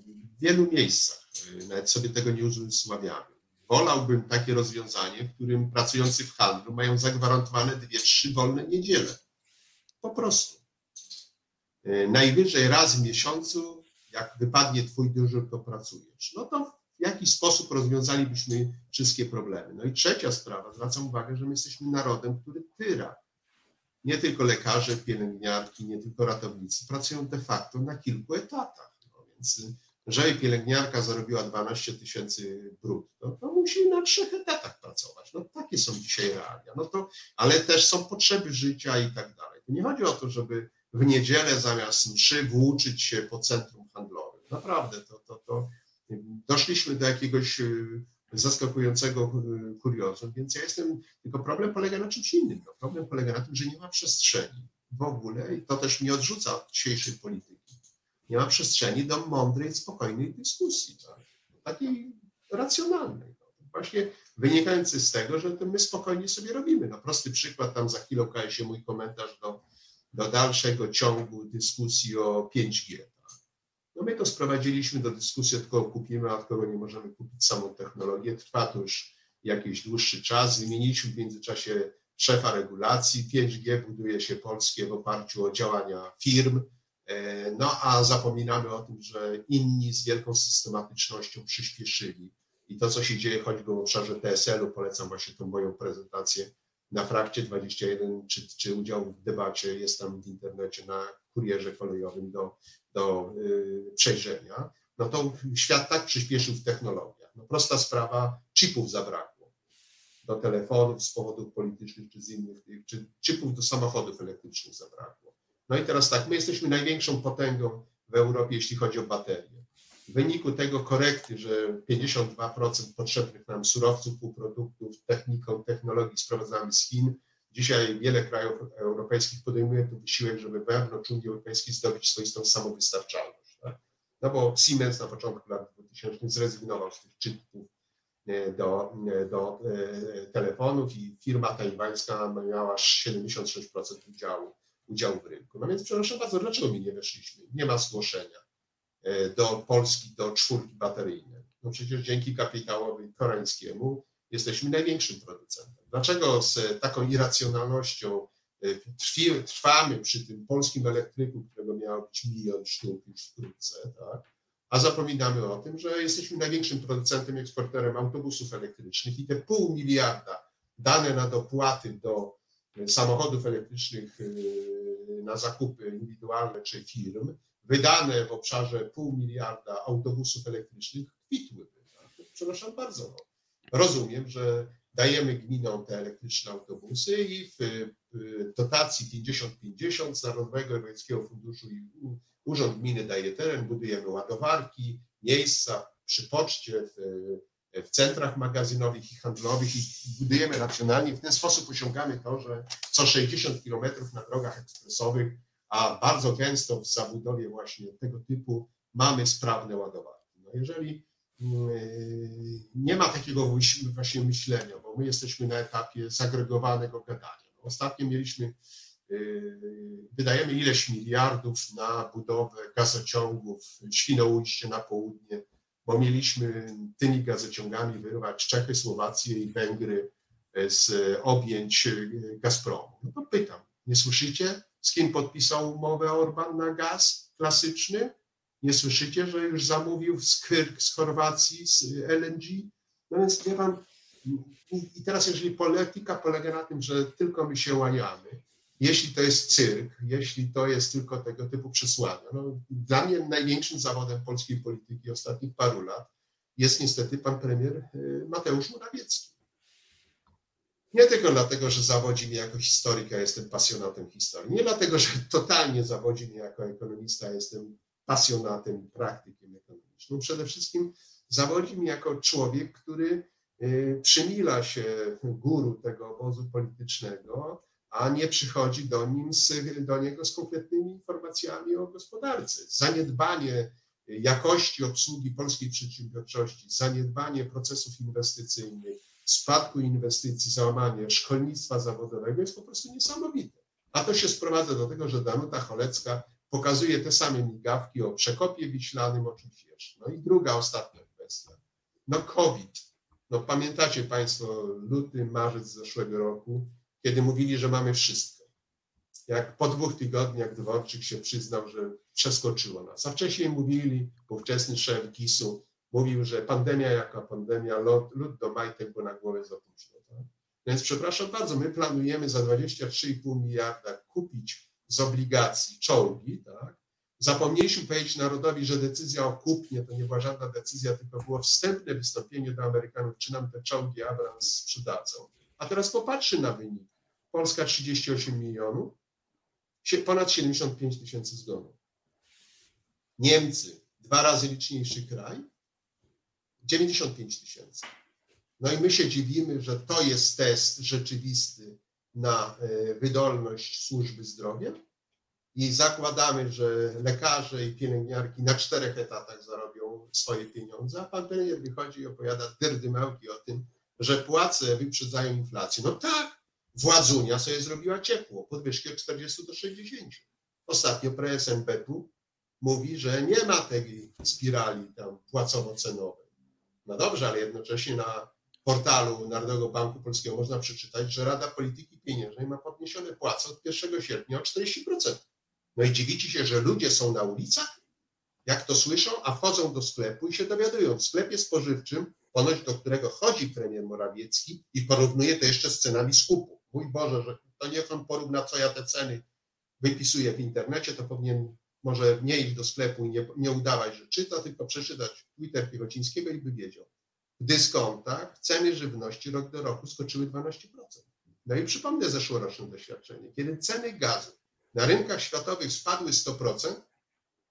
S2: w wielu miejscach. Nawet sobie tego nie uzmysławiamy. Wolałbym takie rozwiązanie, w którym pracujący w handlu mają zagwarantowane dwie, trzy wolne niedziele. Po prostu. Najwyżej raz w miesiącu jak wypadnie twój dyżur, to pracujesz. No to w jakiś sposób rozwiązalibyśmy wszystkie problemy. No i trzecia sprawa, zwracam uwagę, że my jesteśmy narodem, który tyra. Nie tylko lekarze, pielęgniarki, nie tylko ratownicy pracują de facto na kilku etatach. No więc jeżeli pielęgniarka zarobiła 12 tysięcy brutto, to musi na trzech etatach pracować. No takie są dzisiaj realia. No to, ale też są potrzeby życia i tak dalej. To nie chodzi o to, żeby w niedzielę zamiast mszy włóczyć się po centrum handlowym. Naprawdę, to, to, to doszliśmy do jakiegoś y, zaskakującego y, kuriozum, więc ja jestem, tylko problem polega na czymś innym. No, problem polega na tym, że nie ma przestrzeni w ogóle i to też nie odrzuca od dzisiejszej polityki. Nie ma przestrzeni do mądrej, spokojnej dyskusji, tak? takiej racjonalnej. No. Właśnie wynikający z tego, że my spokojnie sobie robimy. No, prosty przykład, tam za chwilę okaże się mój komentarz do do dalszego ciągu dyskusji o 5G. My to sprowadziliśmy do dyskusji, od kogo kupimy, a od kogo nie możemy kupić samą technologię. Trwa to już jakiś dłuższy czas. Wymieniliśmy w międzyczasie szefa regulacji. 5G buduje się polskie w oparciu o działania firm. No a zapominamy o tym, że inni z wielką systematycznością przyspieszyli. I to, co się dzieje choćby w obszarze TSL-u, polecam właśnie tą moją prezentację na Frakcie 21, czy, czy udział w debacie, jest tam w internecie na kurierze kolejowym do, do yy, przejrzenia. No to świat tak przyspieszył w technologiach. No prosta sprawa, chipów zabrakło do telefonów z powodów politycznych czy z innych, czy chipów do samochodów elektrycznych zabrakło. No i teraz tak, my jesteśmy największą potęgą w Europie, jeśli chodzi o baterie. W wyniku tego korekty, że 52% potrzebnych nam surowców, półproduktów, techniką, technologii sprowadzamy z Chin, dzisiaj wiele krajów europejskich podejmuje ten wysiłek, żeby wewnątrz Unii Europejskiej zdobyć swoistą samowystarczalność. Tak? No bo Siemens na początku lat 2000 zrezygnował z tych czytków e, do, e, do e, telefonów i firma tajwańska miała aż 76% udziału, udziału w rynku. No więc przepraszam bardzo, dlaczego my nie weszliśmy? Nie ma zgłoszenia do Polski, do czwórki bateryjnej. No przecież dzięki kapitałowi koreańskiemu jesteśmy największym producentem. Dlaczego z taką irracjonalnością trwamy przy tym polskim elektryku, którego miało być milion sztuk już wkrótce, tak? a zapominamy o tym, że jesteśmy największym producentem, eksporterem autobusów elektrycznych i te pół miliarda dane na dopłaty do samochodów elektrycznych yy, na zakupy indywidualne czy firm, wydane w obszarze pół miliarda autobusów elektrycznych kwitłyby. Tak? Przepraszam bardzo. No. Rozumiem, że dajemy gminom te elektryczne autobusy i w dotacji 50-50 z Narodowego Europejskiego Funduszu i Urząd Gminy daje teren, budujemy ładowarki, miejsca przy poczcie, w, w centrach magazynowych i handlowych i budujemy racjonalnie. W ten sposób osiągamy to, że co 60 kilometrów na drogach ekspresowych, a bardzo gęsto w zabudowie właśnie tego typu mamy sprawne ładowarki. No jeżeli nie ma takiego właśnie myślenia, bo my jesteśmy na etapie zagregowanego gadania. No ostatnio mieliśmy Yy, wydajemy ileś miliardów na budowę gazociągów Świnoujście na południe, bo mieliśmy tymi gazociągami wyrwać Czechy, Słowację i Węgry z objęć Gazpromu. No to pytam, nie słyszycie, z kim podpisał umowę Orban na gaz klasyczny? Nie słyszycie, że już zamówił z, z Chorwacji, z LNG? No więc wie pan, i teraz jeżeli polityka polega na tym, że tylko my się łaniamy, jeśli to jest cyrk, jeśli to jest tylko tego typu przesłania. No, dla mnie największym zawodem polskiej polityki ostatnich paru lat jest niestety pan premier y, Mateusz Morawiecki. Nie tylko dlatego, że zawodzi mnie jako historyka, jestem pasjonatem historii. Nie dlatego, że totalnie zawodzi mnie jako ekonomista, jestem pasjonatem praktykiem ekonomicznym. Przede wszystkim zawodzi mnie jako człowiek, który y, przymila się guru tego obozu politycznego, a nie przychodzi do, nim z, do niego z konkretnymi informacjami o gospodarce. Zaniedbanie jakości obsługi polskiej przedsiębiorczości, zaniedbanie procesów inwestycyjnych, spadku inwestycji, załamanie szkolnictwa zawodowego jest po prostu niesamowite. A to się sprowadza do tego, że Danuta Cholecka pokazuje te same migawki o przekopie wiślanym, o czymś jeszcze. No i druga, ostatnia kwestia. No COVID. No pamiętacie Państwo luty, marzec zeszłego roku, kiedy mówili, że mamy wszystko. Jak po dwóch tygodniach Dworczyk się przyznał, że przeskoczyło nas. A wcześniej mówili, ówczesny szef GIS-u mówił, że pandemia jaka pandemia, lud do majtek, bo na głowę za późno. Tak? Więc przepraszam bardzo, my planujemy za 23,5 miliarda kupić z obligacji czołgi, tak? Zapomnieliśmy powiedzieć narodowi, że decyzja o kupnie to nie była żadna decyzja, tylko było wstępne wystąpienie do Amerykanów, czy nam te czołgi Abrams sprzedadzą. A teraz popatrzy na wynik. Polska 38 milionów, ponad 75 tysięcy zgonów. Niemcy, dwa razy liczniejszy kraj, 95 tysięcy. No i my się dziwimy, że to jest test rzeczywisty na e, wydolność służby zdrowia i zakładamy, że lekarze i pielęgniarki na czterech etatach zarobią swoje pieniądze, a pan premier wychodzi i opowiada dyrdymełki o tym, że płace wyprzedzają inflację. No tak, Władzunia sobie zrobiła ciepło, podwyżki od 40 do 60. Ostatnio prezes NBP-u mówi, że nie ma tej spirali tam płacowo-cenowej. No dobrze, ale jednocześnie na portalu Narodowego Banku Polskiego można przeczytać, że Rada Polityki Pieniężnej ma podniesione płace od 1 sierpnia o 40%. No i dziwicie się, że ludzie są na ulicach, jak to słyszą, a wchodzą do sklepu i się dowiadują. W sklepie spożywczym, ponoć do którego chodzi premier Morawiecki i porównuje to jeszcze z cenami skupu. Mój Boże, że to niech on porówna, co ja te ceny wypisuję w internecie, to powinien może nie iść do sklepu i nie, nie udawać, że czyta, tylko przeczytać Twitter Piechocińskiego i by wiedział. Dyskontach ceny żywności rok do roku skoczyły 12%. No i przypomnę zeszłoroczne doświadczenie. Kiedy ceny gazu na rynkach światowych spadły 100%,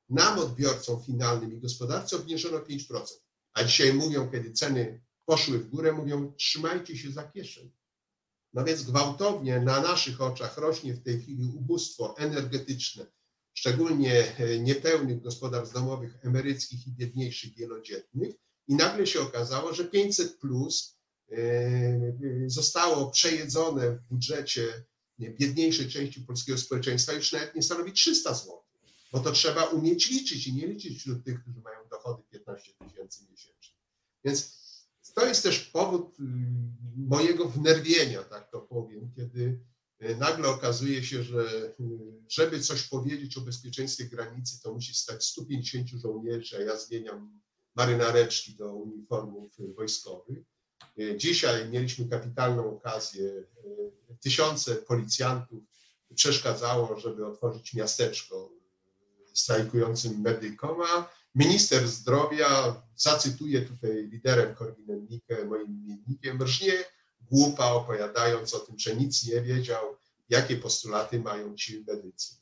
S2: nam, odbiorcom finalnym i gospodarce, obniżono 5%. A dzisiaj mówią, kiedy ceny poszły w górę, mówią, trzymajcie się za kieszeń. No więc gwałtownie na naszych oczach rośnie w tej chwili ubóstwo energetyczne, szczególnie e, niepełnych gospodarstw domowych, emeryckich i biedniejszych wielodzietnych. I nagle się okazało, że 500 plus e, zostało przejedzone w budżecie biedniejszej części polskiego społeczeństwa, już nawet nie stanowi 300 zł, bo to trzeba umieć liczyć i nie liczyć wśród tych, którzy mają dochody 15 tysięcy miesięcznie. Więc to jest też powód y, mojego wnerwienia, tak to powiem, kiedy y, nagle okazuje się, że żeby coś powiedzieć o bezpieczeństwie granicy, to musi stać 150 żołnierzy, a ja zmieniam marynareczki do uniformów wojskowych. Dzisiaj mieliśmy kapitalną okazję. Tysiące policjantów przeszkadzało, żeby otworzyć miasteczko strajkującym medykom, a Minister zdrowia, zacytuję tutaj liderem Korwinem Mikke, moim imiennikiem, rżnie głupa opowiadając o tym, że nic nie wiedział, jakie postulaty mają ci medycy.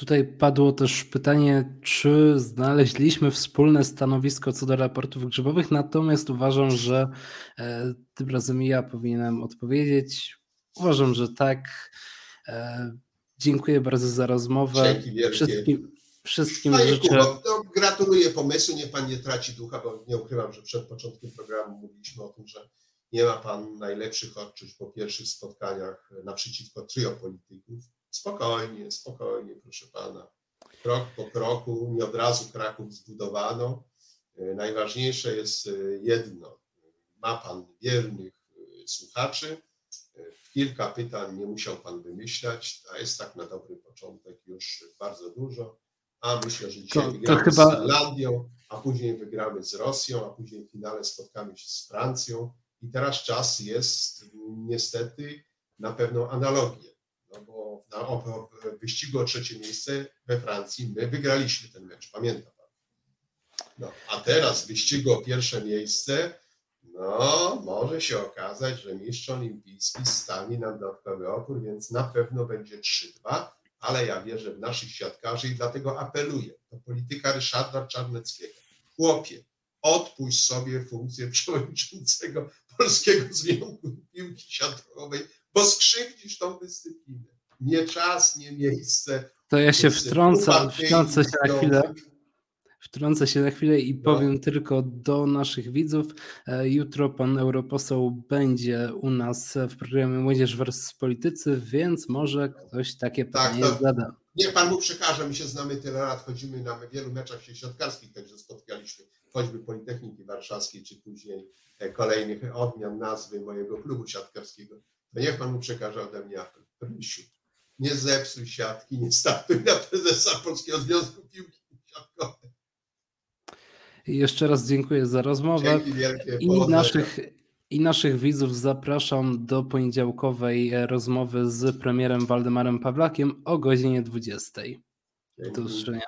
S1: Tutaj padło też pytanie, czy znaleźliśmy wspólne stanowisko co do raportów grzybowych, natomiast uważam, że e, tym razem ja powinienem odpowiedzieć. Uważam, że tak. E, dziękuję bardzo za rozmowę. Wszystkim, Wszystkim
S2: Panie
S1: życzę.
S2: No, gratuluję pomysłu, niech pan nie traci ducha, bo nie ukrywam, że przed początkiem programu mówiliśmy o tym, że nie ma pan najlepszych odczuć po pierwszych spotkaniach naprzeciwko trio polityków. Spokojnie, spokojnie, proszę pana. Krok po kroku, nie od razu Kraków zbudowano. E, najważniejsze jest e, jedno. Ma pan wiernych e, słuchaczy. Kilka pytań nie musiał pan wymyślać. To jest tak na dobry początek już bardzo dużo a myślę, że dzisiaj to, wygramy to chyba... z Finlandią, a później wygramy z Rosją, a później w finale spotkamy się z Francją. I teraz czas jest niestety na pewną analogię, na, o, w wyścigu o trzecie miejsce we Francji my wygraliśmy ten mecz, pamięta pan. No, a teraz wyścigu o pierwsze miejsce, no może się okazać, że mistrz olimpijski stanie nam dodatkowy opór, więc na pewno będzie 3-2 ale ja wierzę w naszych siatkarzy i dlatego apeluję. To polityka Ryszarda Czarneckiego. Chłopie, odpuść sobie funkcję przewodniczącego Polskiego Związku Piłki Siatkowej, bo skrzywdzisz tą dyscyplinę. Nie czas, nie miejsce.
S1: To ja się wtrącę, wtrącę się na chwilę. Wtrącę się na chwilę i powiem no. tylko do naszych widzów. E, jutro pan europoseł będzie u nas w programie Młodzież vs. Politycy, więc może ktoś takie tak, pytanie tak, zada.
S2: Nie, pan mu przekaże, my się znamy tyle lat, chodzimy na wielu meczach się siatkarskich, także spotkaliśmy, choćby Politechniki Warszawskiej, czy później e, kolejnych odmian nazwy mojego klubu siatkarskiego. To niech pan mu przekaże ode mnie apel. Rysiu, nie zepsuj siatki, nie startuj na prezesa Polskiego Związku Piłki Siatkowej.
S1: Jeszcze raz dziękuję za rozmowę. I naszych, I naszych widzów zapraszam do poniedziałkowej rozmowy z premierem Waldemarem Pawlakiem o godzinie 20. Do usłyszenia.